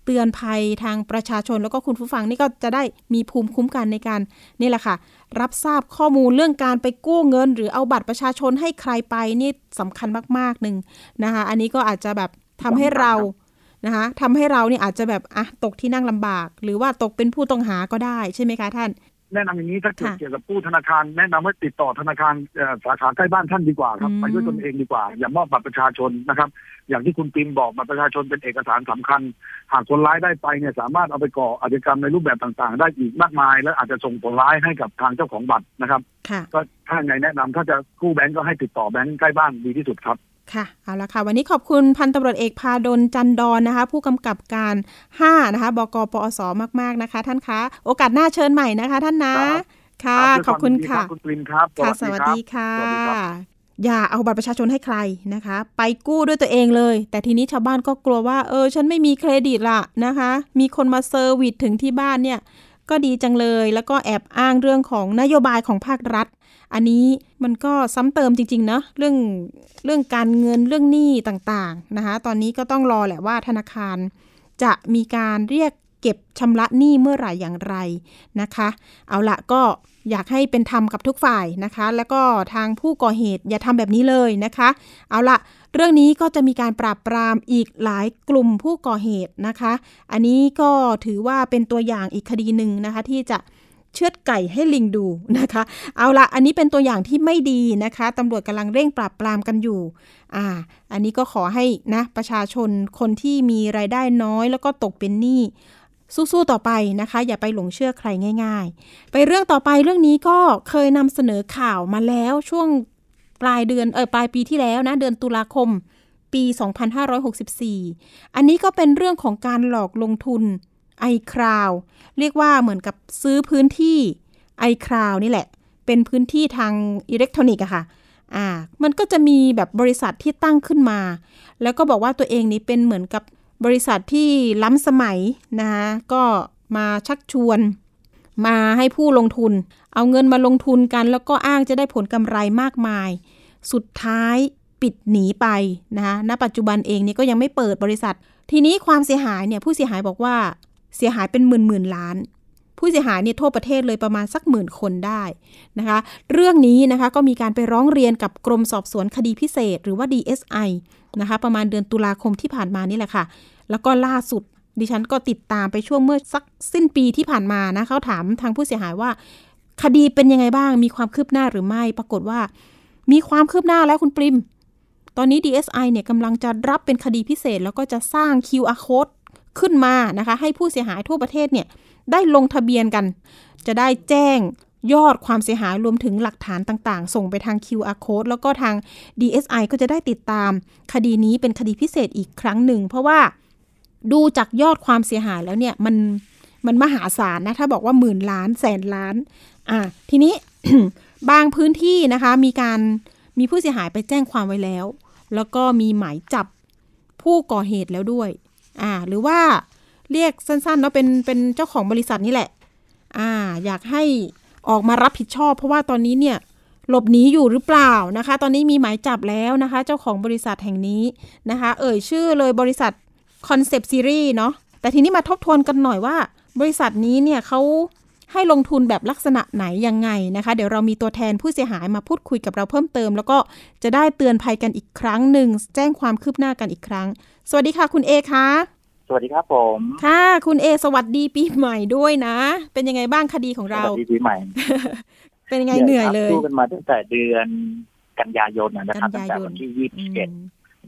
[SPEAKER 2] เตือนภัยทางประชาชนแล้วก็คุณผู้ฟังนี่ก็จะได้มีภูมิคุ้มกันในการนี่แหละค่ะ รับทราบข้อมูลเรื่องการไปกู้เงิน หรือเอาบัตรประชาชนให้ใครไปนี่สำคัญมากๆหนึ่งนะคะ อันนี้ก็อาจจะแบบทำให้เรานะคะทำให้เราเนี่ยอาจจะแบบอะตกที่นั่งลำบาก หรือว่าตกเป็นผู้ต้องหาก็ได้ใช่ไหมคะท่าน
[SPEAKER 3] แนะนำอย่างนี้ถ้าเกิด
[SPEAKER 2] ค่ะ
[SPEAKER 3] เกี่ยวกับผู้ธนาคารแนะนำว่าติดต่อธนาคารเอ่อสาขาใกล้บ้านท่านดีกว่าครับ
[SPEAKER 2] อืม
[SPEAKER 3] ไปด้วยตนเองดีกว่า อย่ามอบบัตรประชาชนนะครับ อย่างที่คุณปิมบอกบัตรประชาชนเป็นเอกสารสำคัญ หากคนร้ายได้ไปเนี่ยสามารถเอาไปก่ออาชญากรรมในรูปแบบต่างๆ ได้อีกมากมาย และอาจจะส่งผลร้ายให้กับทางเจ้าของบัตรนะครับ
[SPEAKER 2] ค่ะ
[SPEAKER 3] ก็ถ้าไงแนะนำถ้าจะกู้แบงก์ก็ให้ติดต่อแบงก์ใกล้บ้านดีที่สุดครับ
[SPEAKER 2] ค่ะ เอาละค่ะ วันนี้ขอบคุณพันตำรวจเอกพาดลจันดอนนะคะ ผู้กำกับการ 5 นะคะ บกปอสมาก ๆ นะคะ ท่านคะ โอกาสหน้าเชิญใหม่นะคะ ท่านนะ
[SPEAKER 3] ครับ
[SPEAKER 2] ค่ะ
[SPEAKER 3] รับ
[SPEAKER 2] ขอบคุณ
[SPEAKER 3] ด้วยวามยินดี
[SPEAKER 2] ค่ะ
[SPEAKER 3] รับคุณปิมครับ
[SPEAKER 2] ค่ะส
[SPEAKER 3] สวั
[SPEAKER 2] วั
[SPEAKER 3] ส
[SPEAKER 2] ส
[SPEAKER 3] ดี
[SPEAKER 2] ดี
[SPEAKER 3] ครับ
[SPEAKER 2] ค่ะ
[SPEAKER 3] สวัสดีครับ
[SPEAKER 2] อย่าเอาบัตรประชาชนให้ใครนะคะ ไปกู้ด้วยตัวเองเลย แต่ทีนี้ชาวบ้านก็กลัวว่า เออ ฉันไม่มีเครดิตละนะคะ มีคนมาเซอร์วิสถึงที่บ้านเนี่ย ก็ดีจังเลย แล้วก็แอบอ้างเรื่องของนโยบายของภาครัฐ อันนี้มันก็ซ้ำเติมจริงๆนะเรื่องเรื่องการเงินเรื่องหนี้ต่างๆนะคะตอนนี้ก็ต้องรอแหละว่าธนาคารจะมีการเรียกเก็บชำระหนี้เมื่อไหร่อย่างไรนะคะ เอาละก็อยากให้เป็นธรรมกับทุกฝ่ายนะคะ แล้วก็ทางผู้ก่อเหตุอย่าทำแบบนี้เลยนะคะ เอาละเรื่องนี้ก็จะมีการปราบปรามอีกหลายกลุ่มผู้ก่อเหตุนะคะ อันนี้ก็ถือว่าเป็นตัวอย่างอีกคดีหนึ่งนะคะ ที่จะ เชือดไก่ให้ลิงดูนะคะ เอาละอันนี้เป็นตัวอย่างที่ไม่ดีนะคะตำรวจกำลังเร่งปราบปรามกันอยู่อ่าอันนี้ก็ขอให้นะประชาชนคนที่มีรายได้น้อย แล้วก็ตกเป็นหนี้สู้ๆต่อไปนะคะ อย่าไปหลงเชื่อใครง่าย ๆ ไปเรื่องต่อไปเรื่องนี้ก็เคยนำเสนอข่าวมาแล้วช่วงปลายเดือนเออปลายปีที่แล้วนะเดือนตุลาคมปี 2564 อันนี้ก็เป็นเรื่องของการหลอกลงทุน iCloud เรียกว่าเหมือนกับซื้อพื้นที่ iCloud นี่แหละ เป็นพื้นที่ทางอิเล็กทรอนิกส์อะค่ะอ่ามันก็จะมีแบบบริษัทที่ตั้งขึ้นมา แล้วก็บอกว่าตัวเองนี้เป็นเหมือนกับบริษัทที่ล้ำสมัยนะคะก็มาชักชวน มาให้ผู้ลงทุน เอาเงินมาลงทุนกัน แล้วก็อ้างจะได้ผลกำไรมากมาย สุดท้ายปิดหนีไปนะคะณปัจจุบันเองนี่ก็ยังไม่เปิดบริษัท ทีนี้ความเสียหายเนี่ยผู้เสียหายบอกว่า เสียหายเป็นหมื่นหมื่นล้าน ผู้เสียหายเนี่ยทั่วประเทศเลยประมาณสักหมื่นคนได้นะคะ เรื่องนี้นะคะก็มีการไปร้องเรียนกับกรมสอบสวนคดีพิเศษ หรือว่า DSI นะคะประมาณเดือนตุลาคมที่ผ่านมานี่แหละค่ะ แล้วก็ล่าสุดดิฉันก็ติดตามไปช่วงเมื่อสักสิ้นปีที่ผ่านมานะเขาถามทางผู้เสียหายว่า คดีเป็นยังไงบ้าง มีความคืบหน้าหรือไม่ ปรากฏว่า มีความคืบหน้าแล้วคุณปริม ตอนนี้ DSI เนี่ยกำลังจะรับเป็นคดีพิเศษ แล้วก็จะสร้าง QR code ขึ้นมานะคะ ให้ผู้เสียหายทั่วประเทศเนี่ยได้ลงทะเบียนกัน จะได้แจ้งยอดความเสียหายรวมถึงหลักฐานต่างๆ ส่งไปทาง QR code แล้วก็ทาง DSI ก็จะได้ติดตาม คดีนี้เป็นคดีพิเศษอีกครั้งหนึ่ง เพราะว่าดูจากยอดความเสียหายแล้วเนี่ยมันมันมหาศาลนะ ถ้าบอกว่าหมื่นล้านแสนล้าน อ่า ทีนี้ บางพื้นที่นะคะ มีการมีผู้เสียหายไปแจ้งความไว้แล้ว แล้วก็มีหมายจับผู้ก่อเหตุแล้วด้วย อ่าหรือว่าเรียกสั้นๆเนาะเป็นเป็นเจ้าของบริษัทนี่แหละอ่าอยากให้ออกมารับผิดชอบ เพราะว่าตอนนี้เนี่ยหลบหนีอยู่หรือเปล่านะคะ ตอนนี้มีหมายจับแล้วนะคะ เจ้าของบริษัทแห่งนี้นะคะ เอ่ยชื่อเลยบริษัทConcept Series เนาะแต่ทีนี้มาทบทวนกันหน่อยว่า บริษัทนี้เนี่ยเขา ให้ลงทุนแบบลักษณะไหนยังไงนะคะ เดี๋ยวเรามีตัวแทนผู้เสียหายมาพูดคุยกับเราเพิ่มเติม แล้วก็จะได้เตือนภัยกันอีกครั้งหนึ่งแจ้งความคืบหน้ากันอีกครั้ง สวัสดีค่ะคุณเอคะ
[SPEAKER 4] สวัสดีครับผม
[SPEAKER 2] ค่ะ คุณเอสวัสดีปีใหม่ด้วยนะ เป็นยังไงบ้างคดีของเราส
[SPEAKER 4] วัสดีปีใหม่
[SPEAKER 2] เป็นยังไงเหนื่อยเลย
[SPEAKER 4] สู้กันมาตั้งแต่เดือนกันยายนนะครับ
[SPEAKER 2] กั
[SPEAKER 4] ตั้
[SPEAKER 2] น
[SPEAKER 4] ง
[SPEAKER 2] ยายน
[SPEAKER 4] แต่วันที่ยี่สิบเอ็ดอื
[SPEAKER 2] ม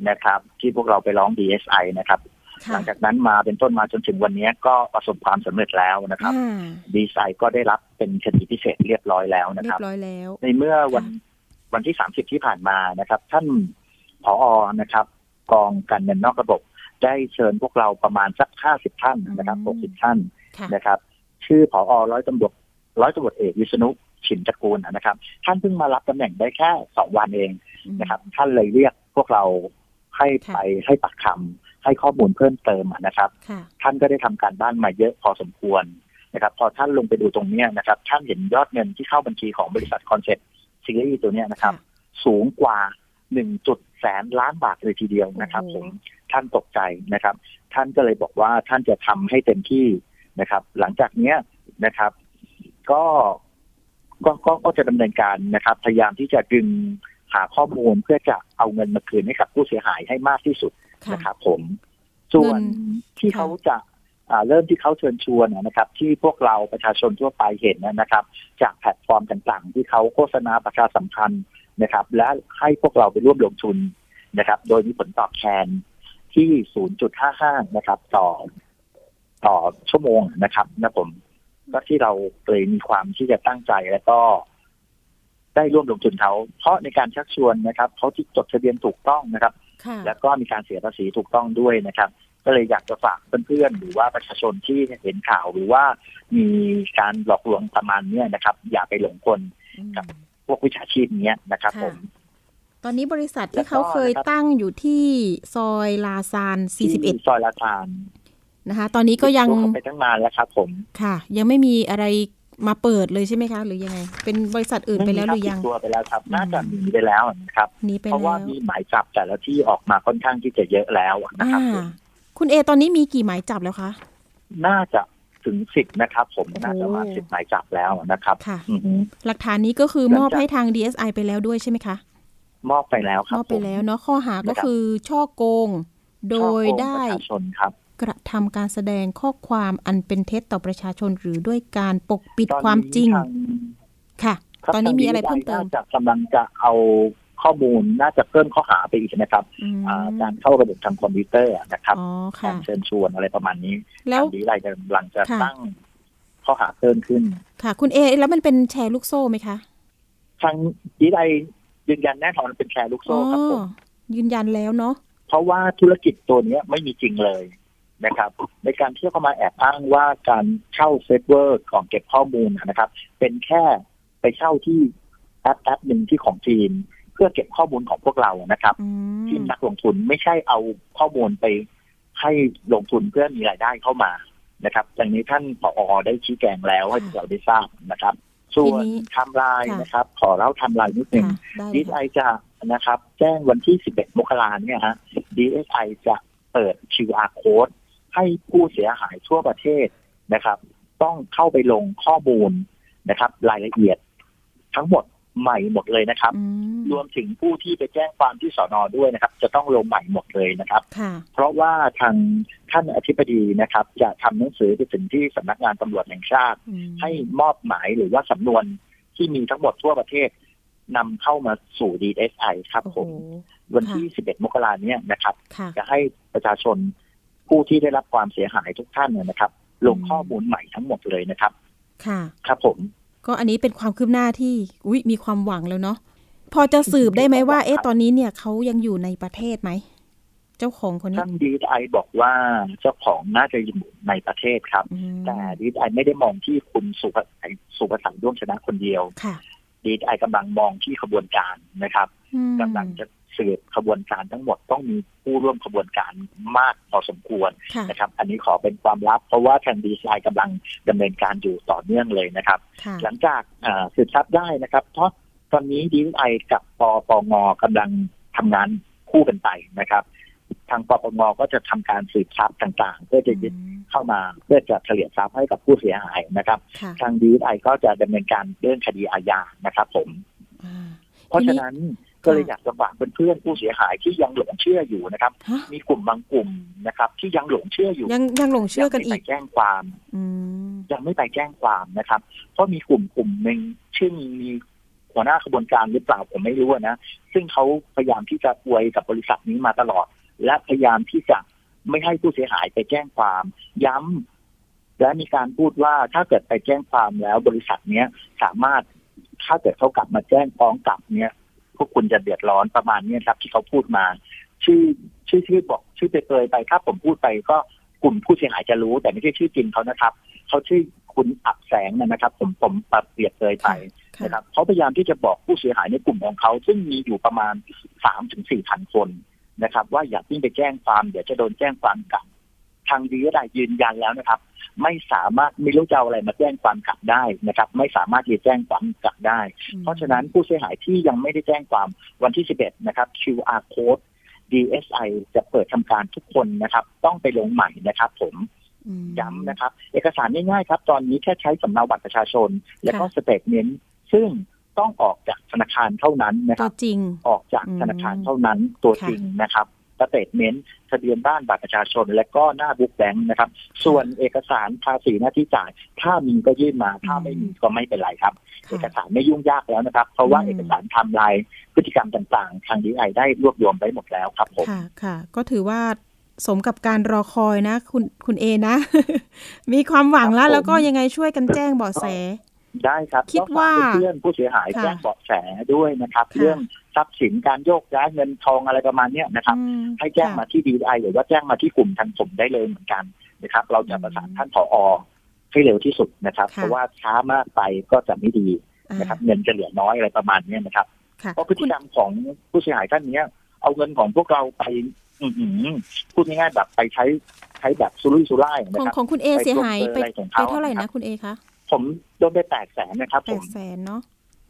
[SPEAKER 4] นะครับ ที่พวกเราไปร้อง DSI นะครับ
[SPEAKER 2] ค่ะ
[SPEAKER 4] หลังจากนั้นมาเป็นต้นมาจนถึงวันนี้ก็ประสบความสำเร็จแล้วนะครับ
[SPEAKER 2] อ่า
[SPEAKER 4] ดีไซน์ก็ได้รับเป็นคดีพิเศษเรียบร้อยแล้วนะ
[SPEAKER 2] เรี
[SPEAKER 4] ค
[SPEAKER 2] ย
[SPEAKER 4] รับ
[SPEAKER 2] บร้อยแล้ว
[SPEAKER 4] ในเมื่อวัน
[SPEAKER 2] ค่ะ
[SPEAKER 4] วันที่30ที่ผ่านมานะครับ ท่านผอนะครับ กองการเงินนอกระบบ ได้เชิญพวกเราประมาณสัก50ท่านนะครับ60ท่าน
[SPEAKER 2] ค่ะ
[SPEAKER 4] นะครับ ชื่อผอร้อยตำรวจร้อยตำรวจเอกวิษณุชินตระกูลนะครับ ท่านเพิ่งมารับตำแหน่งได้แค่สองวันเอง
[SPEAKER 2] อืม
[SPEAKER 4] นะครับ ท่านเลยเรียกพวกเราให้
[SPEAKER 2] ค่ะ
[SPEAKER 4] ไปให้ปากคำ ให้ข้อมูลเพิ่มเติมนะครับ
[SPEAKER 2] ค่ะ
[SPEAKER 4] ท่านก็ได้ทำการบ้านมาเยอะพอสมควรนะครับ พอท่านลงไปดูตรงเนี้ยนะครับ ท่านเห็นยอดเงินที่เข้าบัญชีของบริษัท Concept Series ตัวเนี้ยนะครับ สูงกว่า 1. แสนล้านบาทเลยทีเดียวนะครับ
[SPEAKER 2] โอ้โห
[SPEAKER 4] ผมท่านตกใจนะครับ ท่านก็เลยบอกว่าท่านจะทำให้เต็มที่นะครับ หลังจากเนี้ยนะครับ ก็ก็ก็ก็จะดำเนินการนะครับ พยายามที่จะดึงหาข้อมูลเพื่อจะเอาเงินมาคืนให้กับผู้เสียหายให้มากที่สุด
[SPEAKER 2] ค่ะ
[SPEAKER 4] นะครับผมส่วน
[SPEAKER 2] เงิน
[SPEAKER 4] ที่
[SPEAKER 2] ค่ะ
[SPEAKER 4] เขาจะอ่าเริ่มที่เขาเชิญชวนนะครับ ที่พวกเราประชาชนทั่วไปเห็นนะครับ จากแพลตฟอร์มต่างๆ ที่เขาโฆษณาประชาสัมพันธ์นะครับ และให้พวกเราไปร่วมลงทุนนะครับ โดยมีผลตอบแทนที่ 0.55 นะครับ ต่อต่อชั่วโมงนะครับนะผมก็ที่เราเลยมีความที่จะตั้งใจแล้วก็ได้ร่วมลงทุนเขา เพราะในการชักชวนนะครับเขาที่จดทะเบียนถูกต้องนะครับ
[SPEAKER 2] ค่ะ
[SPEAKER 4] แล้วก็มีการเสียภาษีถูกต้องด้วยนะครับ ก็เลยอยากจะฝากเพื่อนๆหรือว่าประชาชนที่เห็นข่าวหรือว่ามีการหลอกลวงประมาณเนี้ยนะครับ อย่าไปหลงกล
[SPEAKER 2] อืม
[SPEAKER 4] ครับพวกวิชาชีพเนี้ยนะครับ
[SPEAKER 2] ค่ะ
[SPEAKER 4] ผม
[SPEAKER 2] ตอนนี้บริษัท
[SPEAKER 4] แล้
[SPEAKER 2] ที่
[SPEAKER 4] วก็
[SPEAKER 2] เขาเคย
[SPEAKER 4] นะครับ
[SPEAKER 2] ตั้งอยู่ที่ซอยลาซาน
[SPEAKER 4] ที่ซอยลาทาน
[SPEAKER 2] 41นะคะ ตอนนี้ก็ยัง
[SPEAKER 4] เข้าไปตั้งนานแล้วครับผม
[SPEAKER 2] ค่ะ ยังไม่มีอะไร มาเปิดเลยใช่ไหมคะ หรือยังไง เป็นบริษัทอื่นไปแล้วหรือยัง
[SPEAKER 4] ม่มีคบปิดตัวไปแล้วครับ
[SPEAKER 2] อืม
[SPEAKER 4] น่าจะหนีไปแล้วนะครับ
[SPEAKER 2] หนีไป
[SPEAKER 4] เพราะ
[SPEAKER 2] แล้
[SPEAKER 4] ว่าวมีหมายจับแต่ละที่ออกมาค่อนข้างที่จะเยอะแล้วนะครับ
[SPEAKER 2] อ่าคุณเอตอนนี้มีกี่หมายจับแล้วคะ
[SPEAKER 4] น่าจะถึงสิบนะครับ ผม
[SPEAKER 2] โอ้โห
[SPEAKER 4] น่าจะมาสิบหมายจับแล้วนะครับ
[SPEAKER 2] ค่ะ
[SPEAKER 4] อือฮึ
[SPEAKER 2] หลักฐานนี้ก็คือ
[SPEAKER 4] หลัง
[SPEAKER 2] มอบ
[SPEAKER 4] จาก
[SPEAKER 2] ให้ทาง DSI ไปแล้วด้วยใช่ไหมคะ
[SPEAKER 4] มอบไปแล้วค
[SPEAKER 2] ม
[SPEAKER 4] รับ
[SPEAKER 2] อบไป
[SPEAKER 4] ผม
[SPEAKER 2] แล้วเนาะข้อหาก็
[SPEAKER 4] นะครับ
[SPEAKER 2] คือช่อโกง โดย
[SPEAKER 4] ช่อโกง
[SPEAKER 2] ได้
[SPEAKER 4] ประชาชนครับ
[SPEAKER 2] กระทำการแสดงข้อความอันเป็นเท็จต่อประชาชนหรือด้วยการปกปิด
[SPEAKER 4] ตอนนี้
[SPEAKER 2] ความจริง
[SPEAKER 4] ทาง
[SPEAKER 2] ค่ะ
[SPEAKER 4] ครับ
[SPEAKER 2] ตอนนี้มีอะไร
[SPEAKER 4] ทาง
[SPEAKER 2] เพิ่มเติม
[SPEAKER 4] น่าจะกำลังจะเอาข้อมูลน่าจะเพิ่มข้อหาไปอีกนะครับ
[SPEAKER 2] อืม
[SPEAKER 4] อ่าการเข้าระบบทางคอมพิวเตอร์นะครับ
[SPEAKER 2] อ๋อ
[SPEAKER 4] กา
[SPEAKER 2] ค่ะ
[SPEAKER 4] รเชิญชวนอะไรประมาณนี้
[SPEAKER 2] แล้ว
[SPEAKER 4] ทางดีไลกำลังจะ
[SPEAKER 2] ค่ะ
[SPEAKER 4] ตั้งข้อหาเพิ่มขึ้น
[SPEAKER 2] ค่ะ คุณเอ แล้วมันเป็นแชร์ลูกโซ่ไหมคะ
[SPEAKER 4] ทางดีไลยืนยันแน่นอนเป็นแชร์ลูกโซ่ครับผม
[SPEAKER 2] อ๋อยืนยันแล้วเนาะ
[SPEAKER 4] เพราะว่าธุรกิจตัวเนี้ยไม่มีจริงเลย นะครับในการที่เขามาแอบอ้างว่าการเช่าเซิร์ฟเวอร์ของเก็บข้อมูลนะครับ เป็นแค่ไปเช่าที่แอปแอปหนึ่งที่ของจีน เพื่อเก็บข้อมูลของพวกเรานะครับ
[SPEAKER 2] อืม
[SPEAKER 4] ทีมนักลงทุนไม่ใช่เอาข้อมูลไปให้ลงทุนเพื่อมีรายได้เข้ามานะครับอย่างนี้ท่านผอได้ชี้แจงแล้วให้เราได้ทราบนะครับ ส่วนไทม์ไลน์นะครับ ขอเล่าไทม์ไลน์นิดนึง
[SPEAKER 2] ค่ะได้เลยค่ะ
[SPEAKER 4] จะนะครับ แจ้งวันที่ 11 มกราเนี่ยฮะ DSI จะเปิด QR code ให้ผู้เสียหายทั่วประเทศนะครับ ต้องเข้าไปลงข้อมูลนะครับ รายละเอียดทั้งหมดใหม่หมดเลยนะครับ
[SPEAKER 2] อืม
[SPEAKER 4] รวมถึงผู้ที่ไปแจ้งความที่สอนอด้วยนะครับ จะต้องลงใหม่หมดเลยนะครับ
[SPEAKER 2] ค่ะ
[SPEAKER 4] เพราะว่าทางท่านอธิบดีนะครับ จะทำหนังสือไปถึงที่สำนักงานตำรวจแห่งชาติ
[SPEAKER 2] อืม
[SPEAKER 4] ให้มอบหมายหรือว่าสำนวนที่มีทั้งหมดทั่วประเทศนำเข้ามาสู่ DSI ครับ
[SPEAKER 2] โอ้
[SPEAKER 4] ผ
[SPEAKER 2] โห
[SPEAKER 4] มวันที่ 11 มกราเนี่ยนะครับ
[SPEAKER 2] ค่ะ
[SPEAKER 4] จะให้ประชาชน ผู้ที่ได้รับความเสียหายทุกท่านเนี่ยนะครับ ลงข้อมูลใหม่ทั้งหมดเลยนะครับ
[SPEAKER 2] ค่ะ
[SPEAKER 4] ครับผม
[SPEAKER 2] ก็อันนี้เป็นความคืบหน้าที่อุ้ยมีความหวังแล้วเนาะพอจะสืบได้ไหมว่า เอ๊ะตอนนี้เนี่ยเขายังอยู่ในประเทศไหมเจ้าของคนนี้
[SPEAKER 4] ท่าน DSI บอกว่าเจ้าของน่าจะอยู่ในประเทศครับ
[SPEAKER 2] อืม
[SPEAKER 4] แต่ DSI ไม่ได้มองที่คุณสุภสุภสันต์ร่วมชนะคนเดียว
[SPEAKER 2] ค่ะ
[SPEAKER 4] DSI กำลังมองที่ขบวนการนะครับ
[SPEAKER 2] อืม
[SPEAKER 4] กำลังจะ สืบขบวนการทั้งหมดต้องมีผู้ร่วมขบวนการมากพอสมควร
[SPEAKER 2] ค่ะ
[SPEAKER 4] นะครับ อันนี้ขอเป็นความลับ เพราะว่าทางดีไซน์กำลังดำเนินการอยู่ต่อเนื่องเลยนะครับ
[SPEAKER 2] ค่ะ
[SPEAKER 4] หลังจากอ่าสืบทรัพย์ได้นะครับ เพราะตอนนี้ดีไอกับปปงกำลังทำงานคู่กันไปนะครับ ทางปปงก็จะทำการสืบทรัพย์ต่างๆ เพื่อจะยึด
[SPEAKER 2] อืม
[SPEAKER 4] เข้ามาเพื่อจะเฉลี่ยทรัพย์ให้กับผู้เสียหายนะครับ
[SPEAKER 2] ค่ะ
[SPEAKER 4] ทางดีไอก็จะดำเนินการเรื่องคดีอาญานะครับ ผม
[SPEAKER 2] อ่า
[SPEAKER 4] เพราะ
[SPEAKER 2] ทีนี้
[SPEAKER 4] ฉะนั้น ก็เลยอยากจะฝากเพื่อนๆผู้เสียหายที่ยังหลงเชื่ออยู่นะครับ
[SPEAKER 2] ฮะ
[SPEAKER 4] มีกลุ่มบางกลุ่มนะครับ ที่ยังหลงเชื่ออยู่
[SPEAKER 2] ยังยังหลงเชื่อกัน
[SPEAKER 4] ยัง
[SPEAKER 2] อี
[SPEAKER 4] ไม่
[SPEAKER 2] ก
[SPEAKER 4] ไปแจ้งความ
[SPEAKER 2] อืม
[SPEAKER 4] ยังไม่ไปแจ้งความนะครับ เพราะมีกลุ่มกลุ่มหนึ่งซึ่งมีหัวหน้าขบวนการหรือเปล่าผมไม่รู้นะซึ่งเขาพยายามที่จะอวยกับบริษัทนี้มาตลอด และพยายามที่จะไม่ให้ผู้เสียหายไปแจ้งความ ย้ำและมีการพูดว่าถ้าเกิดไปแจ้งความแล้วบริษัทเนี้ยสามารถถ้าเกิดเขากลับมาแจ้งฟ้องกลับเนี้ย พวกคุณจะเดือดร้อนประมาณเนี้ยครับ ที่เขาพูดมา ชื่อชื่อชื่อบอก ชื่อเปยๆไปถ้าผมพูดไปก็กลุ่มผู้เสียหายจะรู้ แต่ไม่ใช่ชื่อจริงเขานะครับเขาชื่อคุณอับแสงนะครับ ผมผมปรับเปรียบเปยไป
[SPEAKER 2] ค่ะ
[SPEAKER 4] นะครับเขาพยายามที่จะบอกผู้เสียหายในกลุ่มของเขาซึ่งมีอยู่ประมาณสามถึงสี่พันคนนะครับ ว่าอย่าเพิ่งไปแจ้งความเดี๋ยวจะโดนแจ้งความกลับ ทางดีก็ได้ยืนยันแล้วนะครับ ไม่สามารถไม่รู้จะเอาอะไรมาแจ้งความกลับได้นะครับ ไม่สามารถที่จะแจ้งความกลับได้ เพราะฉะนั้นผู้เสียหายที่ยังไม่ได้แจ้งความวันที่ 11 นะครับ QR code DSI จะเปิดทำการทุกคนนะครับ ต้องไปลงใหม่นะครับผม
[SPEAKER 2] อืม
[SPEAKER 4] ย้ำนะครับ เอกสารง่ายๆครับ ตอนนี้แค่ใช้สำเนาบัตรประชาชน และก็
[SPEAKER 2] ค่ะ
[SPEAKER 4] statement ซึ่งต้องออกจากธนาคารเท่านั้นนะครับตัว
[SPEAKER 2] จริง
[SPEAKER 4] ออกจากธนาคารเท่านั้น
[SPEAKER 2] ค่ะตัว
[SPEAKER 4] จริงนะครับ statement ทะเบียนบ้านบัตรประชาชน และก็หน้า book bank นะครับ ส่วนเอกสารภาษีหน้าที่จ่าย ถ้ามีก็ยื่นมา ถ้าไม่มีก็ไม่เป็นไรครับ ค่ะเอกสารไม่ยุ่งยากแล้วนะครับ เพราะว่า
[SPEAKER 2] อืม
[SPEAKER 4] เอกสารไทำลายพฤติกรรมต่างๆ ทางดีไอได้รวบรวมไว้หมดแล้วครับผม
[SPEAKER 2] ค่ะค่ะ ก็ถือว่าสมกับการรอคอยนะ คุณคุณเอนะ มีความหวังแล้ว
[SPEAKER 4] ครับผม
[SPEAKER 2] แล้วก็ยังไงช่วยกันแจ้งเบาะแส
[SPEAKER 4] ได้ครับ
[SPEAKER 2] คิด
[SPEAKER 4] ก็ฝก
[SPEAKER 2] ว่า
[SPEAKER 4] เพื่อนๆผู้เสียหาย
[SPEAKER 2] ค่ะ
[SPEAKER 4] แจ้งเบาะแสด้วยนะครับ
[SPEAKER 2] ค่ะ
[SPEAKER 4] เรื่อง ทรัพย์สินการโยกย้ายเงินทองอะไรประมาณเนี้ยนะครับ
[SPEAKER 2] อืม
[SPEAKER 4] ให้แจ้ง
[SPEAKER 2] ค่ะ
[SPEAKER 4] มาที่ดีไอหรือว่าแจ้งมาที่กลุ่มทางผมได้เลยเหมือนกันนะครับ เราจะประสานท่านผอให้เร็วที่สุดนะครับ
[SPEAKER 2] ค่ะ
[SPEAKER 4] เพราะว่าช้ามากไปก็จะไม่ดี
[SPEAKER 2] อ่า
[SPEAKER 4] นะครับ เงินจะเหลือน้อยอะไรประมาณเนี้ยนะครับ
[SPEAKER 2] ค่ะ
[SPEAKER 4] เพราะพฤติกรรมของผู้เสียหายท่านเนี้ย เอาเงินของพวกเราไปอือหือพูดง่ายๆแบบไปใช้ใช้แบบสุรุ่ยสุร่าย
[SPEAKER 2] ข
[SPEAKER 4] นะ
[SPEAKER 2] อง
[SPEAKER 4] ครับ
[SPEAKER 2] ของคุณเอ
[SPEAKER 4] ไป
[SPEAKER 2] เสียหาย
[SPEAKER 4] ป
[SPEAKER 2] ไป
[SPEAKER 4] ลงเบอร์อะไรของ
[SPEAKER 2] ไป
[SPEAKER 4] เขา
[SPEAKER 2] เท่าไหร่
[SPEAKER 4] ครั
[SPEAKER 2] นะ
[SPEAKER 4] บ
[SPEAKER 2] คุณเอคะ
[SPEAKER 4] ผมโดนไปแปดแสนนะครับ
[SPEAKER 2] แป
[SPEAKER 4] ผ
[SPEAKER 2] ด
[SPEAKER 4] ม
[SPEAKER 2] แสนเนาะ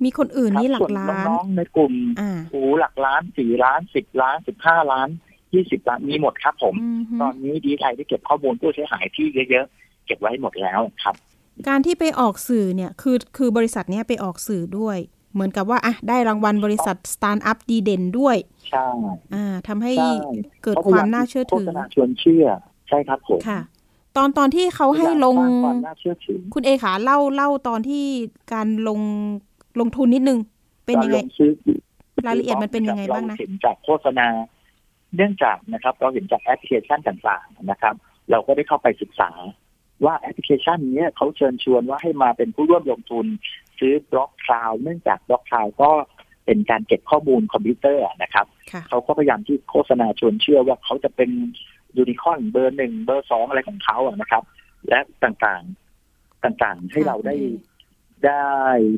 [SPEAKER 2] มีคนอื่นนี่หลั
[SPEAKER 4] ส่
[SPEAKER 2] ก
[SPEAKER 4] วน
[SPEAKER 2] ล้าน
[SPEAKER 4] น้องๆในกลุ่ม
[SPEAKER 2] อ่า
[SPEAKER 4] โอ้หลักล้านสี่ล้านสิบล้านสิบห้าล้านยี่สิบล้านมีหมดครับผม
[SPEAKER 2] อือฮึ
[SPEAKER 4] ตอนนี้ดีไอได้เก็บข้อมูลผู้เสียหายที่เยอะๆเก็บไว้หมดแล้วครับ
[SPEAKER 2] การที่ไปออกสื่อเนี่ยคือคือบริษัทเนี้ยไปออกสื่อด้วย เหมือนกับว่าอะได้รางวัลบริษัทสตาร์ทอัพดีเด่นด้วย
[SPEAKER 4] ใช่
[SPEAKER 2] อ่าทำให้
[SPEAKER 4] ใช่
[SPEAKER 2] เกิดความน่าเชื่อถือ
[SPEAKER 4] โฆษณาชวนเชื่อใช่ครับผม
[SPEAKER 2] ค่ะตอนตอนที่เขาให้ลง
[SPEAKER 4] สร้างความน่าเชื่อถือ
[SPEAKER 2] คุณเอขาเล่าเล่าตอนที่การลง ลงทุนนิดนึง เป็นยังไง
[SPEAKER 4] การลซื้อ
[SPEAKER 2] รายละเอียดมันเป็นยังไงบ้างนะ
[SPEAKER 4] เราเห็นจากโฆษณา เนื่องจากนะครับ เราเห็นจากแอปพลิเคชันต่างๆนะครับ เราก็ได้เข้าไปศึกษา ว่าแอปพลิเคชันเนี้ยเขาเชิญชวนว่าให้มาเป็นผู้ร่วมลงทุน ซื้อ block cloud เนื่องจาก block cloud ก็เป็นการเก็บข้อมูลคอมพิวเตอร์นะครับ
[SPEAKER 2] ค่ะ
[SPEAKER 4] เขาก็พยายามที่โฆษณาชวนเชื่อว่าเขาจะเป็นยูนิคอร์นเบอร์หนึ่งเบอร์สองอะไรของเขาอะนะครับ และต่างๆ ต่างๆ ให้เราได้ ได้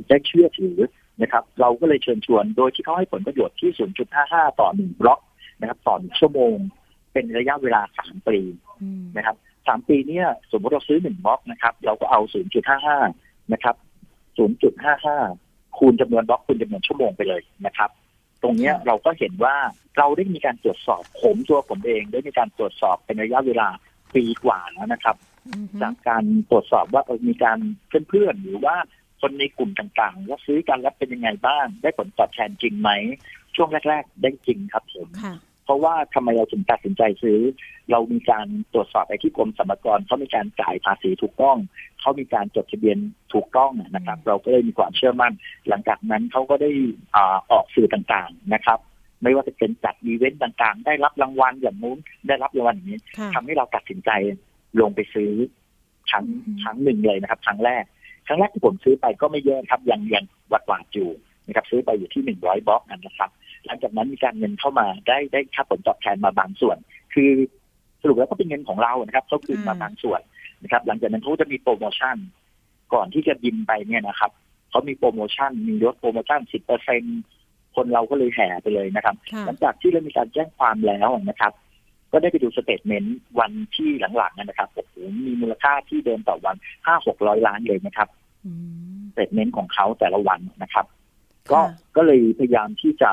[SPEAKER 4] ได้เชื่อถือนะครับ เราก็เลยเชิญชวนโดยที่เขาให้ผลประโยชน์ที่ 0.55 ต่อหนึ่งบล็อกนะครับ ต่อหนึ่งชั่วโมง เป็นระยะเวลาสามปี
[SPEAKER 2] อืม
[SPEAKER 4] นะครับสามปีเนี่ยสมมติเราซื้อหนึ่งบล็อกนะครับ เราก็เอา 0.55 นะครับ 0.55 คูณจำนวนบล็อกคูณจำนวนชั่วโมงไปเลยนะครับตรงเนี้ยเราก็เห็นว่าเราได้มีการตรวจสอบผมตัวผมเองได้มีการตรวจสอบเป็นระยะเวลาปีกว่าแล้วนะครับ
[SPEAKER 2] อือฮึ
[SPEAKER 4] จากการตรวจสอบว่าเออมีการเพื่อนๆหรือว่า คนในกลุ่มต่างๆ ว่าซื้อกันแล้วเป็นยังไงบ้าง ได้ผลตอบแทนจริงไหม ช่วงแรก ๆ ได้จริงครับผม
[SPEAKER 2] ค่ะ
[SPEAKER 4] เพราะว่าทำไมเราถึงตัดสินใจซื้อ เรามีการตรวจสอบไปที่กรมสรรพากรเขามีการจ่ายภาษีถูกต้องเขามีการจดทะเบียนถูกต้องนะครับ เราก็เลยมีความเชื่อมั่น หลังจากนั้นเขาก็ได้อาออกสื่อต่างๆนะครับไม่ว่าจะเป็นจัดอีเวนต์ต่างๆ ได้รับรางวัลอย่างนู้น ได้รับรางวัลอย่างนี้
[SPEAKER 2] ค่ะ
[SPEAKER 4] ทำให้เราตัดสินใจลงไปซื้อครั้ง
[SPEAKER 2] อืม
[SPEAKER 4] ครั้งหนึ่งเลยนะครับ ครั้งแรกค รั้งแรกที่ผมซื้อไปก็ไม่เยอะครับยังยังวัดหวาดอยู่นะครับซื้อไปอยู่ที่หนึ่งร้อยบล็อกนะครับ หลังจากนั้นมีการเงินเข้ามาได้ได้ค่าผลตอบแทนมาบางส่วน คือสรุปแล้วก็เป็นเงินของเรานะครับเขาคืนมาบางส่วนนะครับ หลังจากนั้นเขาจะมีโปรโมชั่น ก่อนที่จะบินไปเนี่ยนะครับเขามีโปรโมชั่นมีลดโปรโมชั่นสิบเปอร์เซ็นต์คนเราก็เลยแห่ไปเลยนะครับ
[SPEAKER 2] ค่ะ
[SPEAKER 4] หลังจากที่เรามีการแจ้งความแล้วนะครับ ก็ได้ไปดู statement วันที่หลังๆนะครับโอ้โหมีมูลค่าที่เดินต่อวันห้าหกร้อยล้านเลยนะครับ
[SPEAKER 2] อืม
[SPEAKER 4] สเตทเมนต์ของเขาแต่ละวันนะครับ ก็
[SPEAKER 2] ค่ะ
[SPEAKER 4] ก็เลยพยายามที่จะ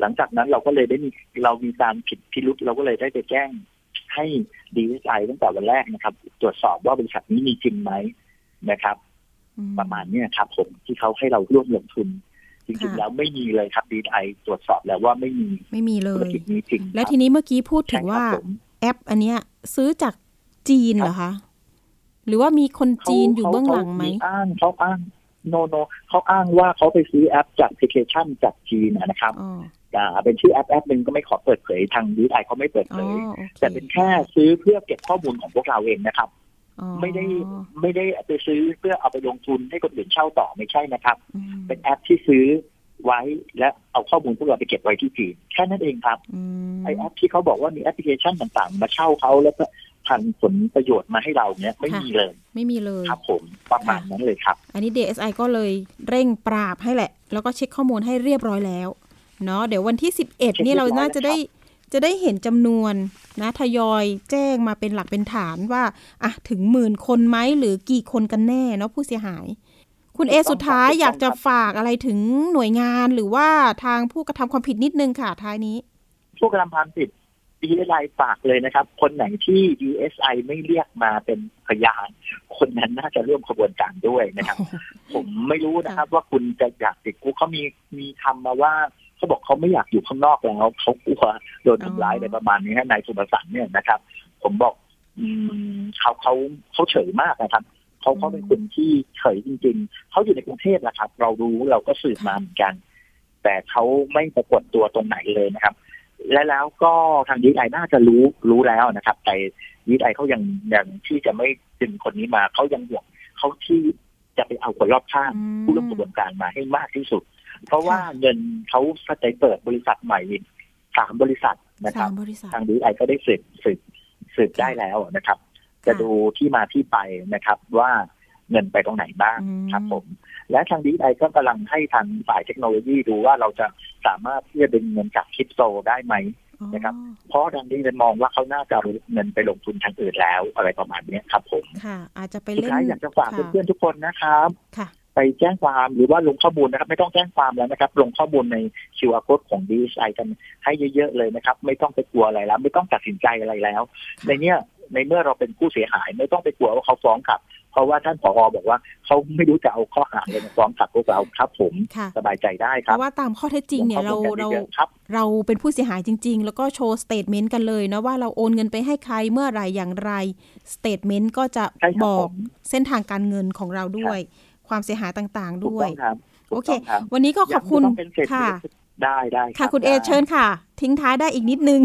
[SPEAKER 4] หลังจากนั้นเราก็เลยได้มีเรามีการผิดพิรุษเราก็เลยได้ไปแจ้งให้ดีไอตั้งแต่วันแรกนะครับ ตรวจสอบว่าบริษัทนี้มีจริงไหมนะครับ
[SPEAKER 2] อื
[SPEAKER 4] ประมาณเนี้ยครับ ผมที่เขาให้เราร่วมลงทุน จริง
[SPEAKER 2] ค่ะ
[SPEAKER 4] ๆแล้วไม่มีเลยครับดีไอตรวจสอบแล้วว่าไม่มี
[SPEAKER 2] ไม่มีเล
[SPEAKER 4] ธุร
[SPEAKER 2] ย
[SPEAKER 4] กิจนี้จริง
[SPEAKER 2] และ
[SPEAKER 4] ครับ
[SPEAKER 2] ทีนี้เมื่อกี้พูดถึง
[SPEAKER 4] ใช่ครับ
[SPEAKER 2] ว่า
[SPEAKER 4] ผม
[SPEAKER 2] แอป อันเนี้ย ซื้อจากจีนเหรอคะ หรือว่ามีคนจีนอยู่เบื้องหลังไหม
[SPEAKER 4] เขาอ้างเขาอ้าง no no เขาอ้างว่าเขาไปซื้อแอปจากแอปพลิเคชันจากจีนนะครับ
[SPEAKER 2] อ๋อ
[SPEAKER 4] อ่าเป็นชื่อแอปแอปหนึ่งก็ไม่ขอเปิดเผยทางดีไอเขาไม่เปิดเผย
[SPEAKER 2] อ๋
[SPEAKER 4] เผ
[SPEAKER 2] อโอเค
[SPEAKER 4] แต่เป็นแค่ซื้อเพื่อเก็บข้อมูลของพวกเราเองนะครับ
[SPEAKER 2] อ๋อ
[SPEAKER 4] ไม่ได้ไม่ได้ไปซื้อเพื่อเอาไปลงทุนให้คนอื่นเช่าต่อไม่ใช่นะครับ
[SPEAKER 2] อืม
[SPEAKER 4] เป็นแอปที่ซื้อไว้และเอาข้อมูลพวกเราไปเก็บไว้ที่จีนแค่นั้นเองครับ
[SPEAKER 2] อืม
[SPEAKER 4] ไอแอปที่เขาบอกว่ามีแอปพลิเคชันต่างๆ มาเช่าเขาแล้วก็ พันผลประโยชน์มาให้เราเนี้ยไม่มีเลย
[SPEAKER 2] ไม่มีเลย
[SPEAKER 4] ครับผมประมาณนั้นเลยครับ
[SPEAKER 2] อันนี้ DSI ก็เลยเร่งปราบให้แหละ แล้วก็เช็คข้อมูลให้เรียบร้อยแล้วเนาะเดี๋ยววันที่ 11 นี่เราน่าจะได้จะได้เห็นจำนวนนะทยอยแจ้งมาเป็นหลักเป็นฐานว่าอะถึงหมื่นคนไหมหรือกี่คนกันแน่เนาะผู้เสียหาย คุณเอ
[SPEAKER 4] ถูกต้อง
[SPEAKER 2] สุดท้าย
[SPEAKER 4] ครับ
[SPEAKER 2] อยากจะฝากอะไรถึงหน่วยงานหรือว่าทางผู้กระทำความผิดนิดนึงค่ะท้ายนี้
[SPEAKER 4] พวกกระทำความผิด DSI ฝากเลยนะครับ คนไหนที่ DSI ไม่เรียกมาเป็นพยาน คนนั้นน่าจะร่วมขบวนการด้วยนะครับ ผมไม่รู้นะครับ ว่าคุณจะอยากติดคุกเขามีมีคำมาว่าเขาบอกเขาไม่อยากอยู่ข้างนอกแล้วเขากลัวโดนทำร้ายอะไรประมาณนี้ฮะนายสุภสันต์เนี่ยนะครับ ผมบอกอืมเขาเขาเขาเฉยมากนะครับเขาเขาเป็นคนที่เฉยจริง ๆเขาอยู่ในกรุงเทพนะครับ เรารู้เราก็สืบมาเหมือนกัน แต่เขาไม่ปรากฏตัวตรงไหนเลยนะครับ และแล้วก็ทางดีไอน่าจะรู้รู้แล้วนะครับ แต่ดีไอเขายังยังที่จะไม่ดึงคนนี้มาเขายังห่วงเขาที่จะไปเอาคนรอบข้าง
[SPEAKER 2] อืม
[SPEAKER 4] ผู้ร่วมกระบวนการมาให้มากที่สุด เพราะว่าเงินเขาไปเปิดบริษัทใหม่สามบริษัทนะค
[SPEAKER 2] สา
[SPEAKER 4] รับ
[SPEAKER 2] มบริษัท
[SPEAKER 4] ทางดีไอก็ได้สืบสืบสืบได้แล้วนะครับ จะดูที่มาที่ไปนะครับว่า เงินไปตรงไหนบ้าง
[SPEAKER 2] อืม
[SPEAKER 4] ครับผม และทางดีไอก็กำลังให้ทางฝ่ายเทคโนโลยีดูว่าเราจะสามารถที่จะดึงเงินจากคริปโตได้ไหมนะครับ
[SPEAKER 2] อ๋อ
[SPEAKER 4] เพราะทางดีไอมองว่าเขาน่าจะเอาเงินไปลงทุนทางอื่นแล้วอะไรประมาณเนี้ยครับผม
[SPEAKER 2] ค่ะ อาจจะไป
[SPEAKER 4] สุด
[SPEAKER 2] เล่น
[SPEAKER 4] ท้ายอยากจะฝาก
[SPEAKER 2] ค่ะ
[SPEAKER 4] เพื่อนๆทุกคนนะครับ
[SPEAKER 2] ค่ะ
[SPEAKER 4] ไปแจ้งความหรือว่าลงข้อมูลนะครับ ไม่ต้องแจ้งความแล้วนะครับ ลงข้อมูลใน QR code ของ DSI กันให้เยอะๆเลยนะครับ ไม่ต้องไปกลัวอะไรแล้ว ไม่ต้องตัดสินใจอะไรแล้ว ในเนี้ยในเมื่อเราเป็นผู้เสียหายไม่ต้องไปกลัวว่าเขาฟ้องกลับ เพราะว่าท่านผอบอกว่าเขาไม่รู้จะเอาข้อหาอะไรมาฟ้องกลับพวกเราครับผม
[SPEAKER 2] ค่ะ
[SPEAKER 4] สบายใจได้ครับเพ
[SPEAKER 2] ราะว่าตามข้อเท็จจริงเนี่ยเราลง
[SPEAKER 4] ข้อมูลกัน
[SPEAKER 2] เย
[SPEAKER 4] อะๆครับ
[SPEAKER 2] เราเป็นผู้เสียหายจริง ๆ แล้วก็โชว์ statement กันเลยนะว่าเราโอนเงินไปให้ใครเมื่อไหร่อย่างไร statement ก็จะบอก
[SPEAKER 4] ใช่ครับผม
[SPEAKER 2] เส้นทางการเงินของเราด้วย ความเสียหายต่างๆด้วยถูก
[SPEAKER 4] ต้องครับถู
[SPEAKER 2] โอกเค
[SPEAKER 4] ต้องครับ
[SPEAKER 2] วันนี้ก็ขอบคุณ
[SPEAKER 4] ยากให้ต้องเป็นเศรษฐ
[SPEAKER 2] ค่ะ
[SPEAKER 4] กิจ ได้ได้รับ
[SPEAKER 2] ค่ะคุณเอ
[SPEAKER 4] ได้
[SPEAKER 2] เชิญค่ะ ทิ้งท้ายได้อีกนิดนึง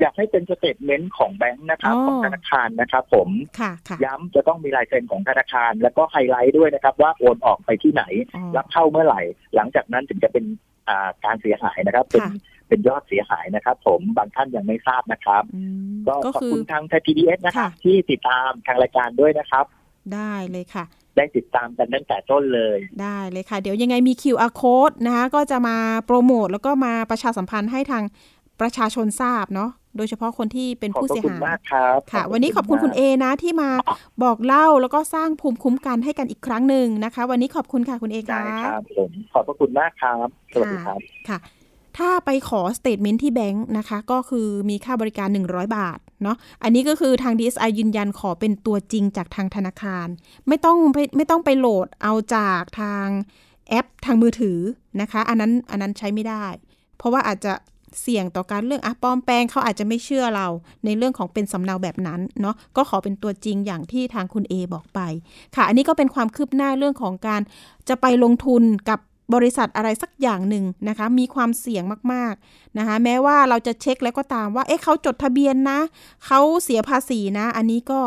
[SPEAKER 4] อยากให้เป็นสเตทเมนต์ของแบงค์นะครับ
[SPEAKER 2] อ๋อ
[SPEAKER 4] ของธนาคารนะครับผม
[SPEAKER 2] ค่ะค่ะ
[SPEAKER 4] ย้ำจะต้องมีลายเซ็นของธนาคาร แล้วก็ไฮไลท์ด้วยนะครับ ว่าโอนออกไปที่ไหน
[SPEAKER 2] อ๋อ
[SPEAKER 4] รับเข้าเมื่อไหร่ หลังจากนั้นถึงจะเป็นอ่าการเสียหายนะครับเป็น
[SPEAKER 2] ค่ะ
[SPEAKER 4] เป็นยอดเสียหายนะครับ ผมบางท่านยังไม่ทราบนะครับ
[SPEAKER 2] อืม
[SPEAKER 4] ก็
[SPEAKER 2] ก็
[SPEAKER 4] ขอบ
[SPEAKER 2] คือ
[SPEAKER 4] คุณทางไทยพีดีเอสนะครับ
[SPEAKER 2] ค่ะ
[SPEAKER 4] ที่ติดตามทางรายการด้วยนะครับ
[SPEAKER 2] ได้เลยค่ะ
[SPEAKER 4] ได้ติดตามกันตั้งแต่ต้นเลย
[SPEAKER 2] ได้เลยค่ะ เดี๋ยวยังไงมี QR code นะคะก็จะมาโปรโมทแล้วก็มาประชาสัมพันธ์ให้ทางประชาชนทราบเนาะโดยเฉพาะคนที่เป็นผู้เสียหาย
[SPEAKER 4] ขอบพระคุณมากครับ
[SPEAKER 2] ค่ะ วันนี้ขอบคุณคุณเอนะที่มาบอกเล่าแล้วก็สร้างภูมิคุ้มกันให้กันอีกครั้งหนึ่งนะคะ วันนี้ขอบคุณค่ะคุณเอ
[SPEAKER 4] ได้
[SPEAKER 2] ค่ะ
[SPEAKER 4] ครับผมขอบพระคุณมากครับ สวัสดีครับ
[SPEAKER 2] ค่ะ ถ้าไปขอ statement ที่แบงค์นะคะ ก็คือมีค่าบริการ 100 บาทเนาะอันนี้ก็คือทาง DSI ยืนยันขอเป็นตัวจริงจากทางธนาคาร ไม่ต้องไปไม่ต้องไปโหลดเอาจากทางแอปทางมือถือนะคะ อันนั้นอันนั้นใช้ไม่ได้ เพราะว่าอาจจะเสี่ยงต่อการเรื่องอะปลอมแปลงเขาอาจจะไม่เชื่อเราในเรื่องของเป็นสำเนาแบบนั้นเนาะก็ขอเป็นตัวจริงอย่างที่ทางคุณ A บอกไป ค่ะ อันนี้ก็เป็นความคืบหน้าเรื่องของการจะไปลงทุนกับ บริษัทอะไรสักอย่างหนึ่งนะคะ มีความเสี่ยงมากๆนะคะ แม้ว่าเราจะเช็คแล้วก็ตามว่า เอ๊ะเขาจดทะเบียนนะ เขาเสียภาษีนะ อันนี้ก็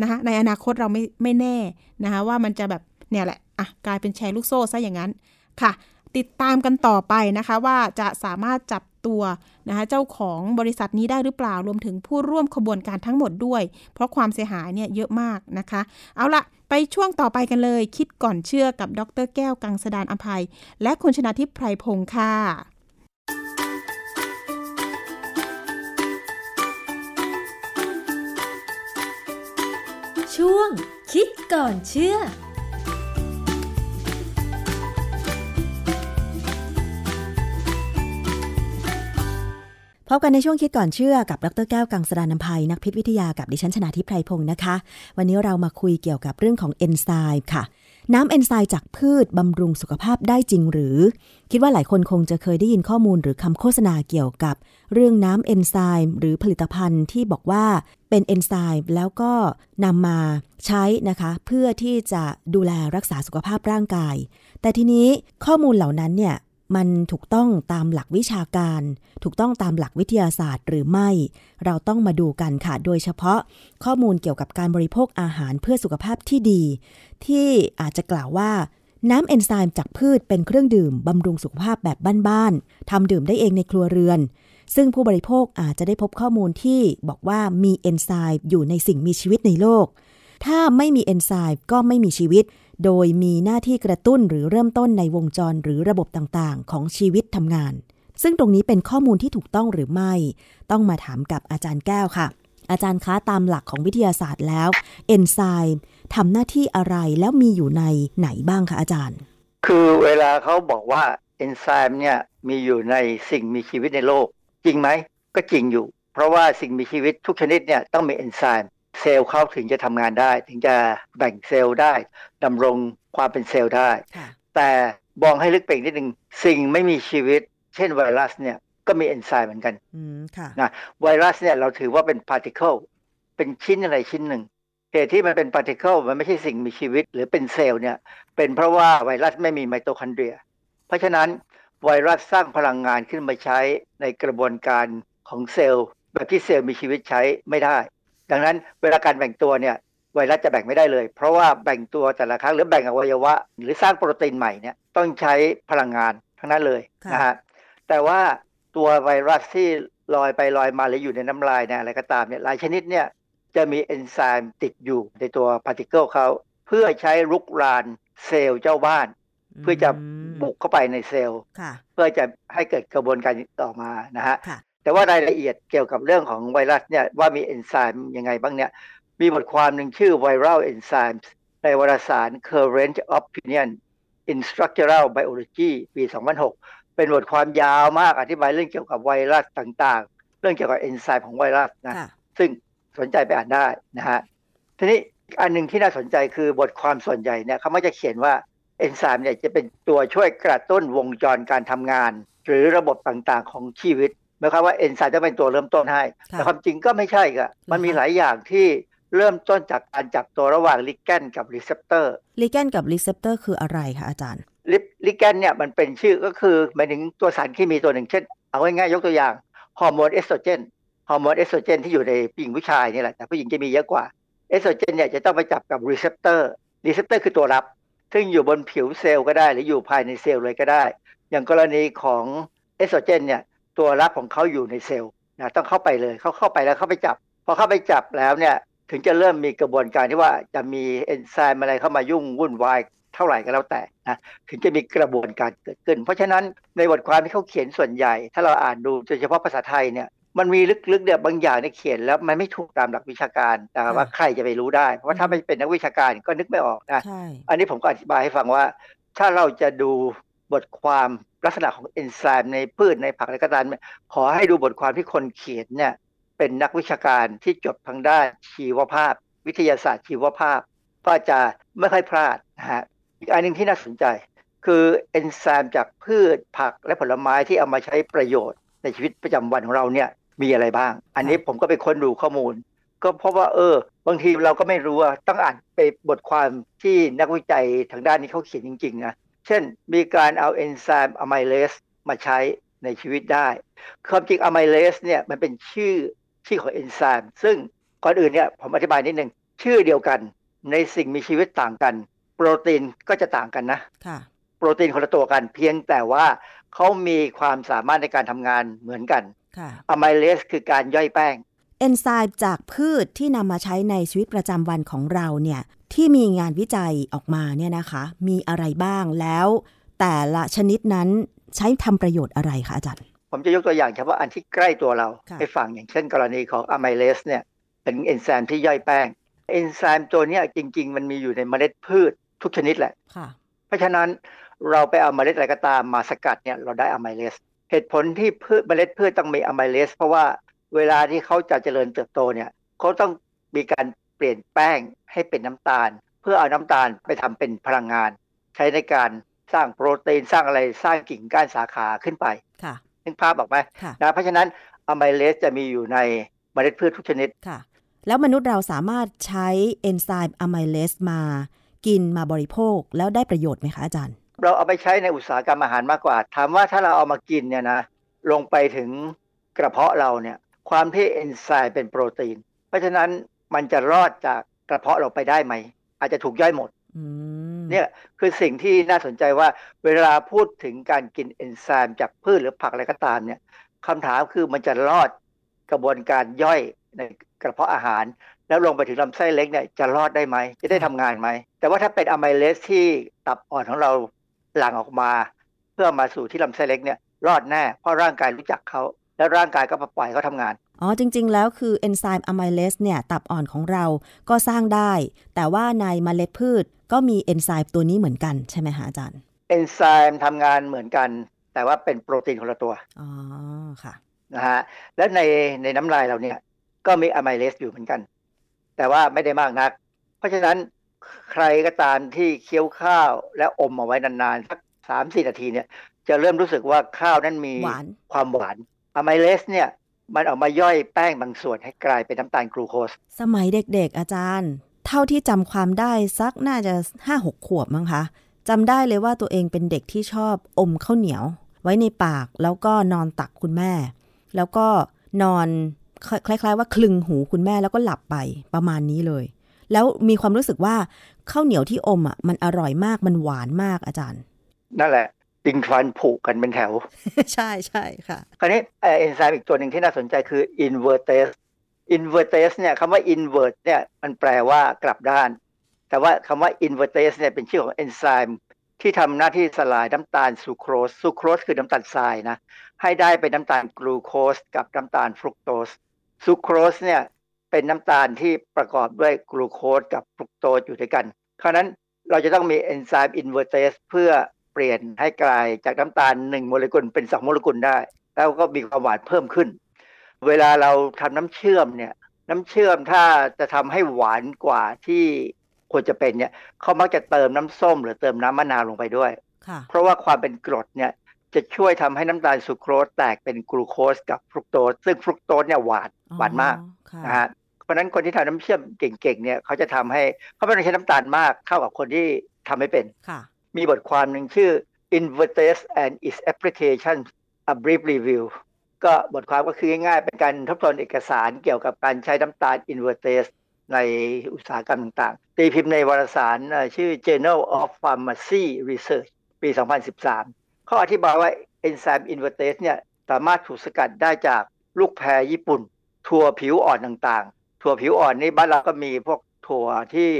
[SPEAKER 2] นะคะในอนาคตเราไม่ไม่แน่นะคะว่ามันจะแบบเนี่ยแหละอะกลายเป็นแชร์ลูกโซ่ซะอย่างนั้นค่ะ ติดตามกันต่อไปนะคะว่าจะสามารถจับ ตัวนะคะเจ้าของบริษัทนี้ได้หรือเปล่ารวมถึงผู้ร่วมขบวนการทั้งหมดด้วย เพราะความเสียหายเนี่ยเยอะมากนะคะ เอาละไปช่วงต่อไปกันเลย คิดก่อนเชื่อกับดรแก้วกังสดานอภัย และคุณชนาทิพย์ไพรพงศ์ค่ะ
[SPEAKER 5] ช่วงคิดก่อนเชื่อ
[SPEAKER 6] พบกันในช่วงคิดก่อนเชื่อกับดรแก้วกังสดานนภัยนักพิษวิทยากับดิฉันชนาทิพไพรพงศ์นะคะ วันนี้เรามาคุยเกี่ยวกับเรื่องของเอนไซม์ค่ะ น้ำเอนไซม์จากพืชบำรุงสุขภาพได้จริงหรือ คิดว่าหลายคนคงจะเคยได้ยินข้อมูลหรือคำโฆษณาเกี่ยวกับ เรื่องน้ำเอนไซม์หรือผลิตภัณฑ์ที่บอกว่าเป็นเอนไซม์แล้วก็นำมาใช้นะคะ เพื่อที่จะดูแลรักษาสุขภาพร่างกาย แต่ทีนี้ข้อมูลเหล่านั้นเนี่ย มันถูกต้องตามหลักวิชาการ ถูกต้องตามหลักวิทยาศาสตร์หรือไม่ เราต้องมาดูกันค่ะ โดยเฉพาะข้อมูลเกี่ยวกับการบริโภคอาหารเพื่อสุขภาพที่ดี ที่อาจจะกล่าวว่าน้ำเอนไซม์จากพืชเป็นเครื่องดื่ม บำรุงสุขภาพแบบบ้านๆทำดื่มได้เองในครัวเรือน ซึ่งผู้บริโภคอาจจะได้พบข้อมูลที่บอกว่ามีเอนไซม์อยู่ในสิ่งมีชีวิตในโลก ถ้าไม่มีเอนไซม์ก็ไม่มีชีวิต โดยมีหน้าที่กระตุ้นหรือเริ่มต้นในวงจรหรือระบบต่างๆ ของชีวิตทำงาน ซึ่งตรงนี้เป็นข้อมูลที่ถูกต้องหรือไม่ ต้องมาถามกับอาจารย์แก้วค่ะ อาจารย์คะตามหลักของวิทยาศาสตร์แล้ว เอนไซม์ทำหน้าที่อะไรแล้วมีอยู่ในไหนบ้างคะอาจารย์
[SPEAKER 7] คือเวลาเขาบอกว่าเอนไซม์เนี่ยมีอยู่ในสิ่งมีชีวิตในโลก จริงไหม ก็จริงอยู่ เพราะว่าสิ่งมีชีวิตทุกชนิดเนี่ยต้องมีเอนไซม์ เซลล์เขาถึงจะทำงานได้ ถึงจะแบ่งเซลล์ได้ดำรงความเป็นเซลล์ได้ แต่มองให้ลึกไปอีกนิดนึงสิ่งไม่มีชีวิต เช่นไวรัสเนี่ยก็มีเอนไซม์เหมือนกัน
[SPEAKER 6] อืมค่ะ
[SPEAKER 7] นะไวรัสเนี่ยเราถือว่าเป็น particle เป็นชิ้นอะไรชิ้นหนึ่งเหตุที่มันเป็น particle มันไม่ใช่สิ่งมีชีวิตหรือเป็นเซลล์เนี่ย เป็นเพราะว่าไวรัสไม่มีไมโตคอนเดรีย เพราะฉะนั้นไวรัสสร้างพลังงานขึ้นมาใช้ในกระบวนการของเซลล์ แบบที่เซลล์มีชีวิตใช้ไม่ได้ ดังนั้นเวลาการแบ่งตัวเนี่ยไวรัสจะแบ่งไม่ได้เลย เพราะว่าแบ่งตัวแต่ละครั้งหรือแบ่งอวัยวะ หรือสร้างโปรตีนใหม่เนี่ยต้องใช้พลังงานทั้งนั้นเลย
[SPEAKER 6] ค่ะ
[SPEAKER 7] นะฮะแต่ว่าตัวไวรัสที่ลอยไปลอยมาหรืออยู่ในน้ำลายเนี่ยอะไรก็ตามเนี่ยหลายชนิดเนี่ยจะมีเอนไซม์ติดอยู่ในตัว particle เขาเพื่อใช้รุกรานเซลล์เจ้าบ้าน เพื่อจะบุกเข้าไปในเซลล์
[SPEAKER 6] ค่ะ
[SPEAKER 7] เพื่อจะให้เกิดกระบวนการต่อมานะฮะ
[SPEAKER 6] ค่ะ
[SPEAKER 7] แต่ว่ารายละเอียดเกี่ยวกับเรื่องของไวรัสเนี่ยว่ามีเอนไซม์ยังไงบ้างเนี่ยมีบทความหนึ่งชื่อ Viral Enzymes ในวารสาร Current Opinion in Structural Biology ปี 2006 เป็นบทความยาวมากอธิบายเรื่องเกี่ยวกับไวรัสต่างๆ เรื่องเกี่ยวกับเอนไซม์ของไวรัสนะ
[SPEAKER 6] ค่ะ
[SPEAKER 7] ซึ่งสนใจไปอ่านได้นะฮะทีนี้อันหนึ่งที่น่าสนใจคือบทความส่วนใหญ่เนี่ยเขามักจะเขียนว่าเอนไซม์เนี่ยจะเป็นตัวช่วยกระตุ้นวงจรการทำงาน หรือระบบต่างๆ ของชีวิต หมายความว่าเอนไซม์จะเป็นตัวเริ่มต้นให้
[SPEAKER 6] ค่ะ
[SPEAKER 7] แต่ความจริงก็ไม่ใช่ก็มันมีหลายอย่างที่เริ่มต้นจากการจับตัวระหว่างลิแกนกับรีเซพเตอร์
[SPEAKER 6] ลิแกนกับรีเซพเตอร์คืออะไรคะอาจารย์
[SPEAKER 7] ligand เนี่ยมันเป็นชื่อก็คือหมายถึงตัวสารเคมีตัวหนึ่งเช่น เอาง่ายๆยกตัวอย่างฮอร์โมนเอสโตรเจนฮอร์โมนเอสโตรเจนที่อยู่ในผู้หญิงผู้ชายนี่แหละแต่ผู้หญิงจะมีเยอะกว่าเอสโตรเจนเนี่ยจะต้องไปจับกับ receptor receptor คือตัวรับ ซึ่งอยู่บนผิวเซลล์ก็ได้ หรืออยู่ภายในเซลล์เลยก็ได้ อย่างกรณีของเอสโตรเจนเนี่ย ตัวรับของเขาอยู่ในเซลล์นะต้องเข้าไปเลยเขาเข้าไปแล้วเข้าไปจับพอเข้าไปจับแล้วเนี่ยถึงจะเริ่มมีกระบวนการที่ว่าจะมีเอนไซม์อะไรเข้ามายุ่งวุ่นวายเท่าไหร่ก็แล้วแต่นะถึงจะมีกระบวนการเกิดขึ้น เพราะฉะนั้นในบทความที่เขาเขียนส่วนใหญ่ ถ้าเราอ่านดูโดยเฉพาะภาษาไทยเนี่ยมันมีลึกๆเนี่ยบางอย่างเนี่ยเขียนแล้วมันไม่ถูกตามหลักวิชาการแต่ว่าใครจะไปรู้ได้ เพราะว่าถ้าไม่เป็นนักวิชาการก็นึกไม่ออกนะ
[SPEAKER 6] ใช่
[SPEAKER 7] อันนี้ผมก็อธิบายให้ฟังว่า ถ้าเราจะดู บทความลักษณะของเอนไซม์ในพืชในผักอะไรก็ตามเนี่ยขอให้ดูบทความที่คนเขียนเนี่ยเป็นนักวิชาการที่จบทางด้านชีวภาพ วิทยาศาสตร์ชีวภาพ ก็จะไม่ค่อยพลาดนะฮะอีกอันหนึ่งที่น่าสนใจ คือเอนไซม์จากพืชผักและผลไม้ที่เอามาใช้ประโยชน์ในชีวิตประจำวันของเราเนี่ยมีอะไรบ้าง อันนี้ผมก็ไปค้นดูข้อมูล ก็เพราะว่าเออ บางทีเราก็ไม่รู้ว่าต้องอ่านไปบทความที่นักวิจัยทางด้านนี้เขาเขียนจริงๆนะ เช่น มีการเอาเอนไซม์อะไมเลสมาใช้ในชีวิตได้ ความจริงอะไมเลสเนี่ยมันเป็นชื่อชื่อของเอนไซม์ซึ่งก่อนอื่นเนี่ยผมอธิบายนิดนึงชื่อเดียวกันในสิ่งมีชีวิตต่างกัน โปรตีนก็จะต่างกันนะ
[SPEAKER 6] ค่ะ
[SPEAKER 7] โปรตีนคนละตัวกัน เพียงแต่ว่าเขามีความสามารถในการทำงานเหมือนกัน
[SPEAKER 6] ค่ะ
[SPEAKER 7] อะไมเลสคือการย่อยแป้ง
[SPEAKER 6] เอนไซม์จากพืชที่นำมาใช้ในชีวิตประจำวันของเราเนี่ย ที่มีงานวิจัยออกมาเนี่ยนะคะ มีอะไรบ้างแล้วแต่ละชนิดนั้นใช้ทำประโยชน์อะไรคะอาจารย์
[SPEAKER 7] ผมจะยกตัวอย่างเฉพาะอันที่ใกล้ตัวเรา
[SPEAKER 6] ค่ะ
[SPEAKER 7] ให้ฟังอย่างเช่นกรณีของอะไมเลสเนี่ยเป็นเอนไซม์ที่ย่อยแป้งเอนไซม์ตัวเนี้ยจริง ๆ มันมีอยู่ในเมล็ดพืชทุกชนิดแหละ
[SPEAKER 6] ค่ะ
[SPEAKER 7] เพราะฉะนั้นเราไปเอาเมล็ดอะไรก็ตามมาสกัดเนี่ยเราได้อะไมเลสเหตุผลที่พืชเมล็ดพืชต้องมีอะไมเลสเพราะว่าเวลาที่เขาจะเจริญเติบโตเนี่ยเขาต้องมีการ เปลี่ยนแป้งให้เป็นน้ำตาล เพื่อเอาน้ำตาลไปทำเป็นพลังงาน ใช้ในการสร้างโปรตีนสร้างอะไรสร้างกิ่งก้านสาขาขึ้นไป
[SPEAKER 6] ค่ะ
[SPEAKER 7] นึกภาพออกไหม
[SPEAKER 6] ค่ะ
[SPEAKER 7] นะเพราะฉะนั้นอะไมเลสจะมีอยู่ในเมล็ดพืชทุกชนิด
[SPEAKER 6] ค่ะ แล้วมนุษย์เราสามารถใช้เอนไซม์อะไมเลสมากินมาบริโภคแล้วได้ประโยชน์ไหมคะอาจารย์
[SPEAKER 7] เราเอาไปใช้ในอุตสาหกรรมอาหารมากกว่า ถามว่าถ้าเราเอามากินเนี่ยนะลงไปถึงกระเพาะเราเนี่ยความที่เอนไซม์เป็นโปรตีน เพราะฉะนั้น มันจะรอดจากกระเพาะเราไปได้ไหม อาจจะถูกย่อยหมด
[SPEAKER 6] อืม
[SPEAKER 7] เนี่ยคือสิ่งที่น่าสนใจว่าเวลาพูดถึงการกินเอนไซม์จากพืชหรือผักอะไรก็ตามเนี่ยคำถามคือมันจะรอดกระบวนการย่อยในกระเพาะอาหาร แล้วลงไปถึงลำไส้เล็กเนี่ยจะรอดได้ไหม จะได้ทำงานไหม แต่ว่าถ้าเป็นอะไมเลสที่ตับอ่อนของเราหลั่งออกมา เพื่อมาสู่ที่ลำไส้เล็กเนี่ยรอดแน่เพราะร่างกายรู้จักเขา แล้วร่างกายก็ปล่อยเขาทำงาน
[SPEAKER 6] อ๋อ จริง ๆ แล้วคือเอนไซม์อะไมเลสเนี่ย ตับอ่อนของเราก็สร้างได้ แต่ว่าในเมล็ดพืชก็มีเอนไซม์ตัวนี้เหมือนกันใช่ไหมคะอาจารย์
[SPEAKER 7] เอนไซม์ทำงานเหมือนกัน แต่ว่าเป็นโปรตีนคนละตัว
[SPEAKER 6] อ๋อ ค่ะ
[SPEAKER 7] นะฮะ และในในน้ำลายเราเนี่ย ก็มีอะไมเลสอยู่เหมือนกัน แต่ว่าไม่ได้มากนัก เพราะฉะนั้นใครก็ตามที่เคี้ยวข้าวและอมเอาไว้นานๆสักสามสี่นาทีเนี่ย จะเริ่มรู้สึกว่าข้าวนั้นมี
[SPEAKER 6] หวาน
[SPEAKER 7] ความหวานอะไมเลสเนี่ย มันออกมาย่อยแป้งบางส่วนให้กลายเป็นน้ำตาลกลูโคส
[SPEAKER 6] สมัยเด็กๆอาจารย์ เท่าที่จำความได้สักน่าจะห้าหกขวบมั้งคะจำได้เลยว่าตัวเองเป็นเด็กที่ชอบอมข้าวเหนียว ไว้ในปากแล้วก็นอนตักคุณแม่ แล้วก็นอนคล้าย ๆ ว่าคลึงหูคุณแม่แล้วก็หลับไปประมาณนี้เลย แล้วมีความรู้สึกว่าข้าวเหนียวที่อมอะมันอร่อยมากมันหวานมากอาจารย์
[SPEAKER 7] นั่นแหละ ดิงฟันผูกกันเป็นแถว
[SPEAKER 6] ใช่ใช่ค่ะ
[SPEAKER 7] คราวนี้เอ่อเอนไซม์อีกตัวหนึ่งที่น่าสนใจคือ invertase invertase เนี่ยคำว่า invert เนี่ยมันแปลว่ากลับด้าน แต่ว่าคำว่า invertase เนี่ยเป็นชื่อของเอนไซม์ที่ทำหน้าที่สลายน้ำตาลซูโครสซูโครสคือน้ำตาลทรายนะ ให้ได้เป็นน้ำตาลกลูโคสกับน้ำตาลฟรุกโตสซูโครสเนี่ยเป็นน้ำตาลที่ประกอบด้วยกลูโคสกับฟรุกโตสอยู่ด้วยกันคราวนั้นเราจะต้องมีเอนไซม์ invertase เพื่อ เปลี่ยนให้กลายจากน้ำตาล1โมเลกุลเป็น2โมเลกุลได้ แล้วก็มีความหวานเพิ่มขึ้น เวลาเราทำน้ำเชื่อมเนี่ย น้ำเชื่อมถ้าจะทำให้หวานกว่าที่ควรจะเป็นเนี่ยเขามักจะเติมน้ำส้ม หรือเติมน้ำมะนาวลงไปด้วย
[SPEAKER 6] ค่ะ
[SPEAKER 7] เพราะว่าความเป็นกรดเนี่ยจะช่วยทำให้น้ำตาลซูโครสแตกเป็นกลูโคสกับฟรุกโตสซึ่งฟรุกโตสเนี่ยหวานหวานมาก
[SPEAKER 6] อ๋อค่ะ
[SPEAKER 7] นะฮะเพราะฉะนั้นคนที่ทำน้ำเชื่อมเก่งๆเนี่ยเขาจะทำให้เขาไม่ต้องใช้น้ำตาลมากเท่ากับคนที่ทำไม่เป็น
[SPEAKER 6] ค่ะ
[SPEAKER 7] มีบทความหนึ่งชื่อ Invertase and its application a brief review ก็บทความก็คือง่ายๆเป็นการทบทวนเอกสารเกี่ยวกับการใช้น้ำตาล Invertase ในอุตสาหกรรมต่างๆ ตีพิมพ์ในวารสารชื่อ Journal of Pharmacy Research ปี 2013 เขาอธิบายว่า enzyme invertase เนี่ยสามารถถูกสกัดได้จากลูกแพรญี่ปุ่น ถั่วผิวอ่อนต่างๆ ถั่วผิวอ่อนนี่บ้านเราก็มีพวกถั่วที่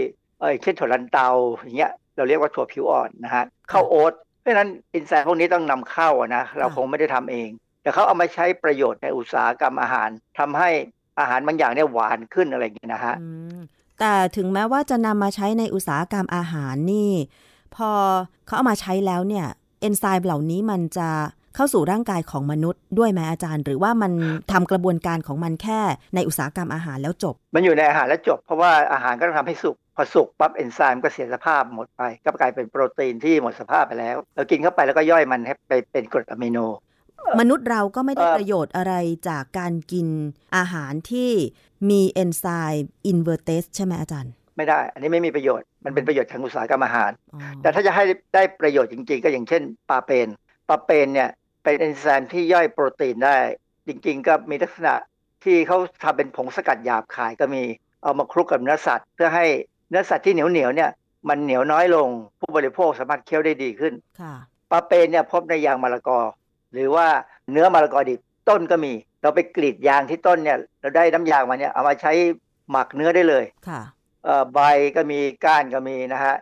[SPEAKER 7] เอยเช่นถั่วลันเตาอย่างเงี้ย เราเรียกว่าถั่วผิวอ่อนนะฮะข้าวโอ๊ตเพราะฉะนั้นเอนไซม์พวกนี้ต้องนำเข้าอะนะเราคงไม่ได้ทำเอง แต่เขาเอามาใช้ประโยชน์ในอุตสาหกรรมอาหารทำให้อาหารบางอย่างเนี่ยหวานขึ้นอะไรอย่างเงี้ยนะฮะ
[SPEAKER 6] อืมแต่ถึงแม้ว่าจะนำมาใช้ในอุตสาหกรรมอาหารนี่ พอเขาเอามาใช้แล้วเนี่ยเอนไซม์เหล่านี้มันจะเข้าสู่ร่างกายของมนุษย์ด้วยไหมอาจารย์ หรือว่ามันทำกระบวนการของมันแค่ในอุตสาหกรรมอาหารแล้วจบ
[SPEAKER 7] มันอยู่ในอาหารแล้วจบ เพราะว่าอาหารก็ต้องทำให้สุก พอสุกปั๊บเอนไซม์ก็เสียสภาพหมดไป ก็กลายเป็นโปรตีนที่หมดสภาพไปแล้ว เรากินเข้าไปแล้วก็ย่อยมันให้ไปเป็นกรดอะมิโน
[SPEAKER 6] มนุษย์เราก็ไม่ได้
[SPEAKER 7] เอ่อ
[SPEAKER 6] ประโยชน์อะไรจากการกินอาหารที่มีเอนไซม์ invertase ใช่ไหมอาจารย์
[SPEAKER 7] ไม่ได้ อันนี้ไม่มีประโยชน์ มันเป็นประโยชน์ทางอุตสาหกรรมอาหาร
[SPEAKER 6] อ๋อ
[SPEAKER 7] แต่ถ้าจะให้ได้ประโยชน์จริง ๆ ก็อย่างเช่น papain papain เนี่ยเป็นเอนไซม์ที่ย่อยโปรตีนได้ จริง ๆ ก็มีลักษณะที่เขาทำเป็นผงสกัดหยาบขายก็มีเอามาคลุกกับเนื้อสัตว์ เพื่อให้ เนื้อสัตว์ที่เหนียวเหนียวๆเนี่ยมันเหนียวน้อยลงผู้บริโภคสามารถเคี้ยวได้ดีขึ้น
[SPEAKER 6] ค่ะ
[SPEAKER 7] ปลาเปนเนี่ยพบในยางมะละกอ หรือว่าเนื้อมะละกอดิบต้นก็มี เราไปกรีดยางที่ต้นเนี่ยเราได้น้ำยางมาเนี่ยเอามาใช้หมักเนื้อได้เลย
[SPEAKER 6] ค่ะ
[SPEAKER 7] เอ่อใบก็มีก้านก็มีนะฮะ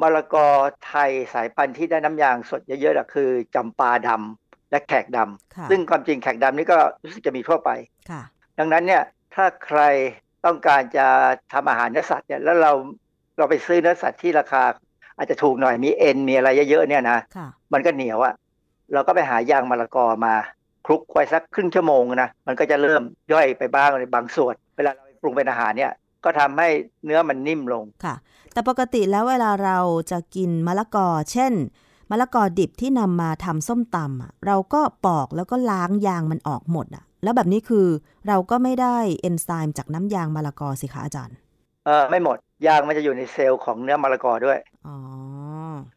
[SPEAKER 7] มะละกอไทยสายพันธุ์ที่ได้น้ำยางสดเยอะๆน่ะคือจำปาดำและแขกดำ
[SPEAKER 6] ค่ะ
[SPEAKER 7] ซึ่งความจริงแขกดำนี่ก็รู้สึกจะมีทั่วไป
[SPEAKER 6] ค่ะ
[SPEAKER 7] ดังนั้นเนี่ยถ้าใคร ต้องการจะทำอาหารเนื้อสัตว์เนี่ยแล้วเราเราไปซื้อเนื้อสัตว์ที่ราคา อาจจะถูกหน่อยมีเอ็นมีอะไรเยอะๆเนี่ยนะ
[SPEAKER 6] ค่ะ
[SPEAKER 7] มันก็เหนียวอะเราก็ไปหายางมะละกอมาคลุกไว้สักครึ่งชั่วโมงนะมันก็จะเริ่มย่อยไปบ้างในบางส่วน เวลาเราไปปรุงเป็นอาหารเนี่ยก็ทำให้เนื้อมันนิ่มลง
[SPEAKER 6] ค่ะ แต่ปกติแล้วเวลาเราจะกินมะละกอ เช่นมะละกอดิบที่นำมาทำส้มตำอะเราก็ปอกแล้วก็ล้างยางมันออกหมดอะ แล้วแบบนี้คือเราก็ไม่ได้เอนไซม์จากน้ำยางมะละกอสิคะอาจารย์
[SPEAKER 7] เออไม่หมด ยางมันจะอยู่ในเซลล์ของเนื้อมะละกอด้วย
[SPEAKER 6] อ๋อ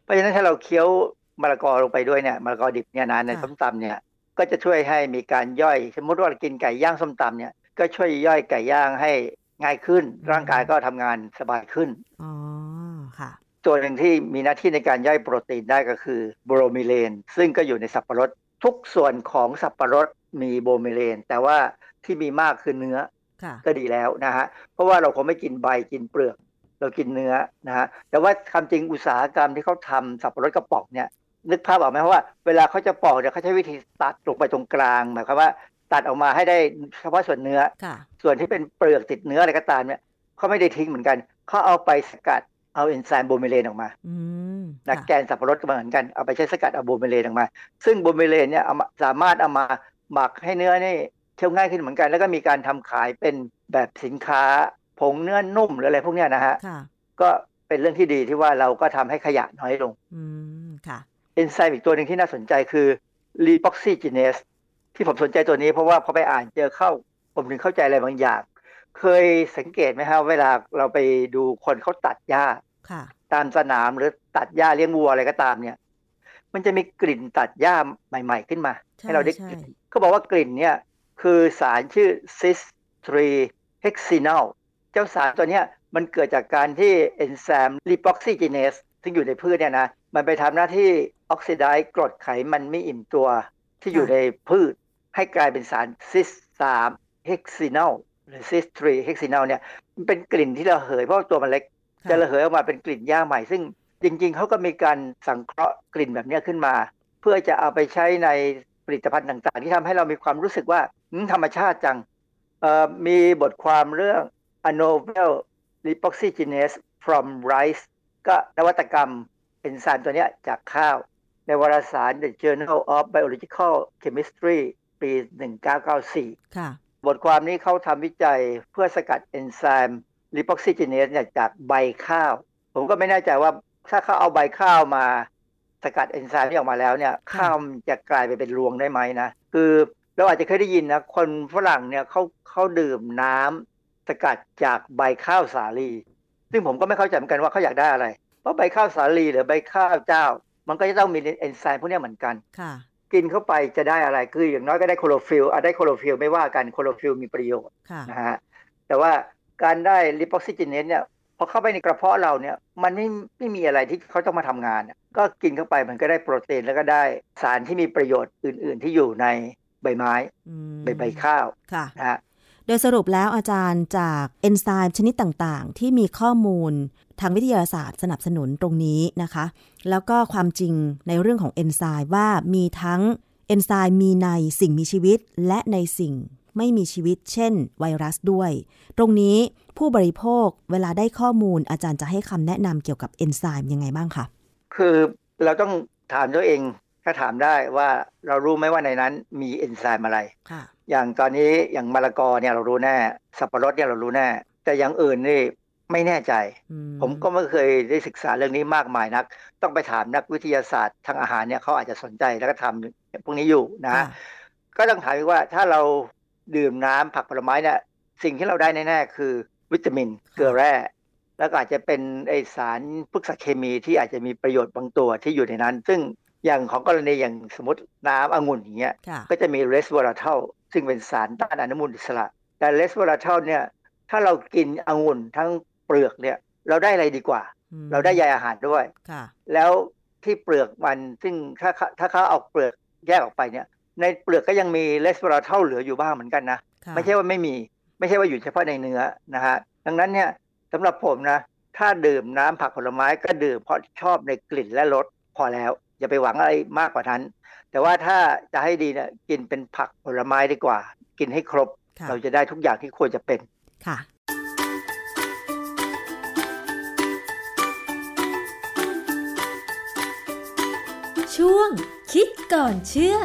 [SPEAKER 7] เพราะฉะนั้นถ้าเราเคี้ยวมะละกอลงไปด้วยเนี่ยมะละกอดิบเนี่ยนะใน
[SPEAKER 6] ค่ะ
[SPEAKER 7] ส้มตำเนี่ยก็จะช่วยให้มีการย่อย สมมติว่าเรากินไก่ย่างส้มตำเนี่ยก็ช่วยย่อยไก่ย่างให้ง่ายขึ้น ร่างกายก็ทำงานสบายขึ้น
[SPEAKER 6] อ๋อค่ะ
[SPEAKER 7] ตัวหนึ่งที่มีหน้าที่ในการย่อยโปรตีนได้ก็คือโบรมิเลน ซึ่งก็อยู่ในสับปะรดทุกส่วนของสับปะรด มีโบรมิเลน แต่ว่าที่มีมากคือเนื้อ
[SPEAKER 6] ค่ะ
[SPEAKER 7] ก็ดีแล้วนะฮะเพราะว่าเราคงไม่กินใบกินเปลือก เรากินเนื้อนะฮะแต่ว่าคำจริงอุตสาหกรรมที่เขาทำสับปะรดกระป๋องเนี่ยนึกภาพออกไหมว่าเวลาเขาจะปอกเนี่ยเขาใช้วิธีตัดลงไปตรงกลางหมายความว่า ตัดออกมาให้ได้เฉพาะส่วนเนื้อ
[SPEAKER 6] ค่ะ
[SPEAKER 7] ส่วนที่เป็นเปลือกติดเนื้ออะไรก็ตามเนี่ยเขาไม่ได้ทิ้งเหมือนกันเขาเอาไปสกัดเอาเอนไซม์โบรมิเลนออกมา
[SPEAKER 6] อืม
[SPEAKER 7] นะ
[SPEAKER 6] ค่ะ
[SPEAKER 7] แกนสับปะรดก็เหมือนกัน เอาไปใช้สกัดเอาโบรมิเลนออกมา ซึ่งโบรมิเลนเนี่ยเอามาสามารถเอามา หมักให้เนื้อนี่เคี้ยวง่ายขึ้นเหมือนกัน แล้วก็มีการทำขายเป็นแบบสินค้า ผงเนื้อนุ่มหรืออะไรพวกเนี้ยนะฮะ
[SPEAKER 6] ค่ะ
[SPEAKER 7] ก็เป็นเรื่องที่ดีที่ว่าเราก็ทำให้ขยะน้อยลง
[SPEAKER 6] อืมค่ะ
[SPEAKER 7] เอนไซม์อีกตัวหนึ่งที่น่าสนใจคือ lipoxygenase ที่ผมสนใจตัวนี้เพราะว่าพอไปอ่านเจอเข้า ผมถึงเข้าใจอะไรบางอย่าง เคยสังเกตไหมครับเวลาเราไปดูคนเขาตัดหญ้า
[SPEAKER 6] ค่ะ
[SPEAKER 7] ตามสนามหรือตัดหญ้าเลี้ยงวัวอะไรก็ตามเนี่ย มันจะมีกลิ่นตัดหญ้าใหม่ ๆ ขึ้นมา
[SPEAKER 6] ใช่
[SPEAKER 7] ให้เราได้
[SPEAKER 6] ใช่
[SPEAKER 7] กลิ่น เขาบอกว่ากลิ่นเนี่ยคือสารชื่อ cis 3 hexenol เจ้าสารตัวเนี้ยมันเกิดจากการที่เอนไซม์ lipoxygenase ซึ่งอยู่ในพืชเนี่ยนะมันไปทำหน้าที่ออกซิไดซ์กรดไขมันไม่อิ่มตัวที่อยู่ในพืช ให้กลายเป็นสาร cis 3 hexenol หรือ cis 3 hexenol เนี่ยมันเป็นกลิ่นที่ระเหยเพราะว่าตัวมันเล็ก
[SPEAKER 6] ค่ะ
[SPEAKER 7] จะระเหยออกมาเป็นกลิ่นหญ้าใหม่ ซึ่งจริงๆ เขาก็มีการสังเคราะห์กลิ่นแบบเนี้ยขึ้นมา เพื่อจะเอาไปใช้ใน ผลิตภัณฑ์ต่างๆ ที่ทำให้เรามีความรู้สึกว่าอืมธรรมชาติจังเอ่อมีบทความเรื่อง a novel lipoxygenase from rice ก็นวัตกรรมเอนไซม์ตัวเนี้ยจากข้าว ในวารสาร The Journal of Biological Chemistry ปี 1994
[SPEAKER 6] ค่ะ
[SPEAKER 7] บทความนี้เขาทำวิจัยเพื่อสกัดเอนไซม์ lipoxygenase เนี่ยจากใบข้าว ผมก็ไม่แน่ใจว่าถ้าเขาเอาใบข้าวมา สกัดเอนไซม์นี้ออกมาแล้วเนี่ยข้าวมันจะกลายไปเป็นรวงได้ไหมนะคือเราอาจจะเคยได้ยินนะคนฝรั่งเนี่ยเขาเขาดื่มน้ำสกัดจากใบข้าวสาลี ซึ่งผมก็ไม่เข้าใจเหมือนกันว่าเขาอยากได้อะไร เพราะใบข้าวสาลีหรือใบข้าวเจ้า มันก็จะต้องมีเอนไซม์พวกเนี้ยเหมือนกัน
[SPEAKER 6] ค่ะ
[SPEAKER 7] กินเข้าไปจะได้อะไรคืออย่างน้อยก็ได้คลอโรฟิลล์อะได้คลอโรฟิลล์ไม่ว่ากันคลอโรฟิลล์มีประโยชน์
[SPEAKER 6] ค่ะ
[SPEAKER 7] นะฮะแต่ว่าการได้ lipoxygenase เนี่ย พอเข้าไปในกระเพาะเราเนี่ยมันไม่ไม่มีอะไรที่เขาต้องมาทำงานอะก็กินเข้าไปมันก็ได้โปรตีนแล้วก็ได้สารที่มีประโยชน์อื่น ๆ ที่อยู่ในใบไม้
[SPEAKER 6] อืม
[SPEAKER 7] ใบใบข้าว
[SPEAKER 6] ค่ะ
[SPEAKER 7] นะฮะ
[SPEAKER 6] โดยสรุปแล้วอาจารย์จากเอนไซม์ชนิดต่างๆ ที่มีข้อมูลทางวิทยาศาสตร์สนับสนุนตรงนี้นะคะ แล้วก็ความจริงในเรื่องของเอนไซม์ว่ามีทั้งเอนไซม์มีในสิ่งมีชีวิตและในสิ่ง ไม่มีชีวิต เช่น ไวรัสด้วย ตรงนี้ผู้บริโภคเวลาได้ข้อมูลอาจารย์จะให้คำแนะนำเกี่ยวกับเอนไซม์ยังไงบ้างคะ
[SPEAKER 7] คือเราต้องถามตัวเองถ้าถามได้ว่าเรารู้ไหมว่าในนั้นมีเอนไซม์อะไร
[SPEAKER 6] ค่ะ
[SPEAKER 7] อย่างตอนนี้อย่างมะละกอเนี่ยเรารู้แน่ สับปะรดเนี่ยเรารู้แน่ แต่อย่างอื่นนี่ไม่แน่ใจ
[SPEAKER 6] อื
[SPEAKER 7] ผมก็ไม่เคยได้ศึกษาเรื่องนี้มากมายนัก ต้องไปถามนักวิทยาศาสตร์ทางอาหารเนี่ยเขาอาจจะสนใจแล้วก็ทำพวกนี้อยู่นะ
[SPEAKER 6] ค่ะ
[SPEAKER 7] ก็ต้องถามอีกว่าถ้าเรา ดื่มน้ำผักผลไม้เนี่ยสิ่งที่เราได้แน่ๆคือ วิตามินเกลือแร่ แล้วก็อาจจะเป็นไอสารพฤกษเคมีที่อาจจะมีประโยชน์บางตัวที่อยู่ในนั้น ซึ่งอย่างของกรณีอย่างสมมติน้ำองุ่นอย่างเงี้ย
[SPEAKER 6] ค่ะ
[SPEAKER 7] ก็จะมีเรสวอราเทลซึ่งเป็นสารต้านอนุมูลอิสระ แต่เรสวอราเทลเนี่ยถ้าเรากินองุ่นทั้งเปลือกเนี่ยเราได้อะไรดีกว่า
[SPEAKER 6] อืม
[SPEAKER 7] เราได้ใยอาหารด้วย
[SPEAKER 6] ค่ะ
[SPEAKER 7] แล้วที่เปลือกมันซึ่งถ้าเขาถ้าเขาเอาเปลือกแยกออกไปเนี่ย ในเปลือกก็ยังมีเรสวอราเทลเหลืออยู่บ้างเหมือนกันนะ
[SPEAKER 6] ค่ะ
[SPEAKER 7] ไม่ใช่ว่าไม่มี ไม่ใช่ว่าอยู่เฉพาะในเนื้อนะฮะดังนั้นเนี่ยสำหรับผมนะ ถ้าดื่มน้ำผักผลไม้ก็ดื่มเพราะชอบในกลิ่นและรสพอแล้ว อย่าไปหวังอะไรมากกว่านั้น แต่ว่าถ้าจะให้ดีเนี่ยกินเป็นผักผลไม้ดีกว่า กินให้ครบ
[SPEAKER 6] ค่ะ
[SPEAKER 7] เราจะได้ทุกอย่างที่ควรจะเป็น
[SPEAKER 6] ค่ะ
[SPEAKER 5] ช่วงคิดก่อนเชื่อ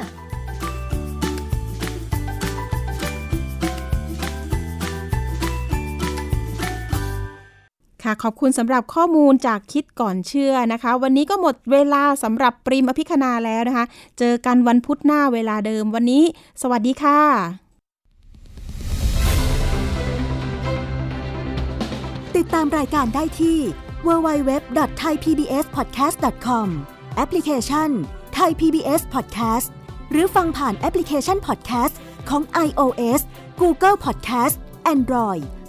[SPEAKER 2] ขอบคุณสำหรับข้อมูลจากคิดก่อนเชื่อนะคะ วันนี้ก็หมดเวลาสำหรับปริมอภิคณาแล้วนะคะ เจอกันวันพุธหน้าเวลาเดิมวันนี้ สวัสดีค่ะ
[SPEAKER 8] ติดตามรายการได้ที่ www.thaipbspodcast.com แอปพลิเคชันไทย PBS Podcast หรือฟังผ่านแอปพลิเคชัน Podcast ของ iOS Google Podcast Android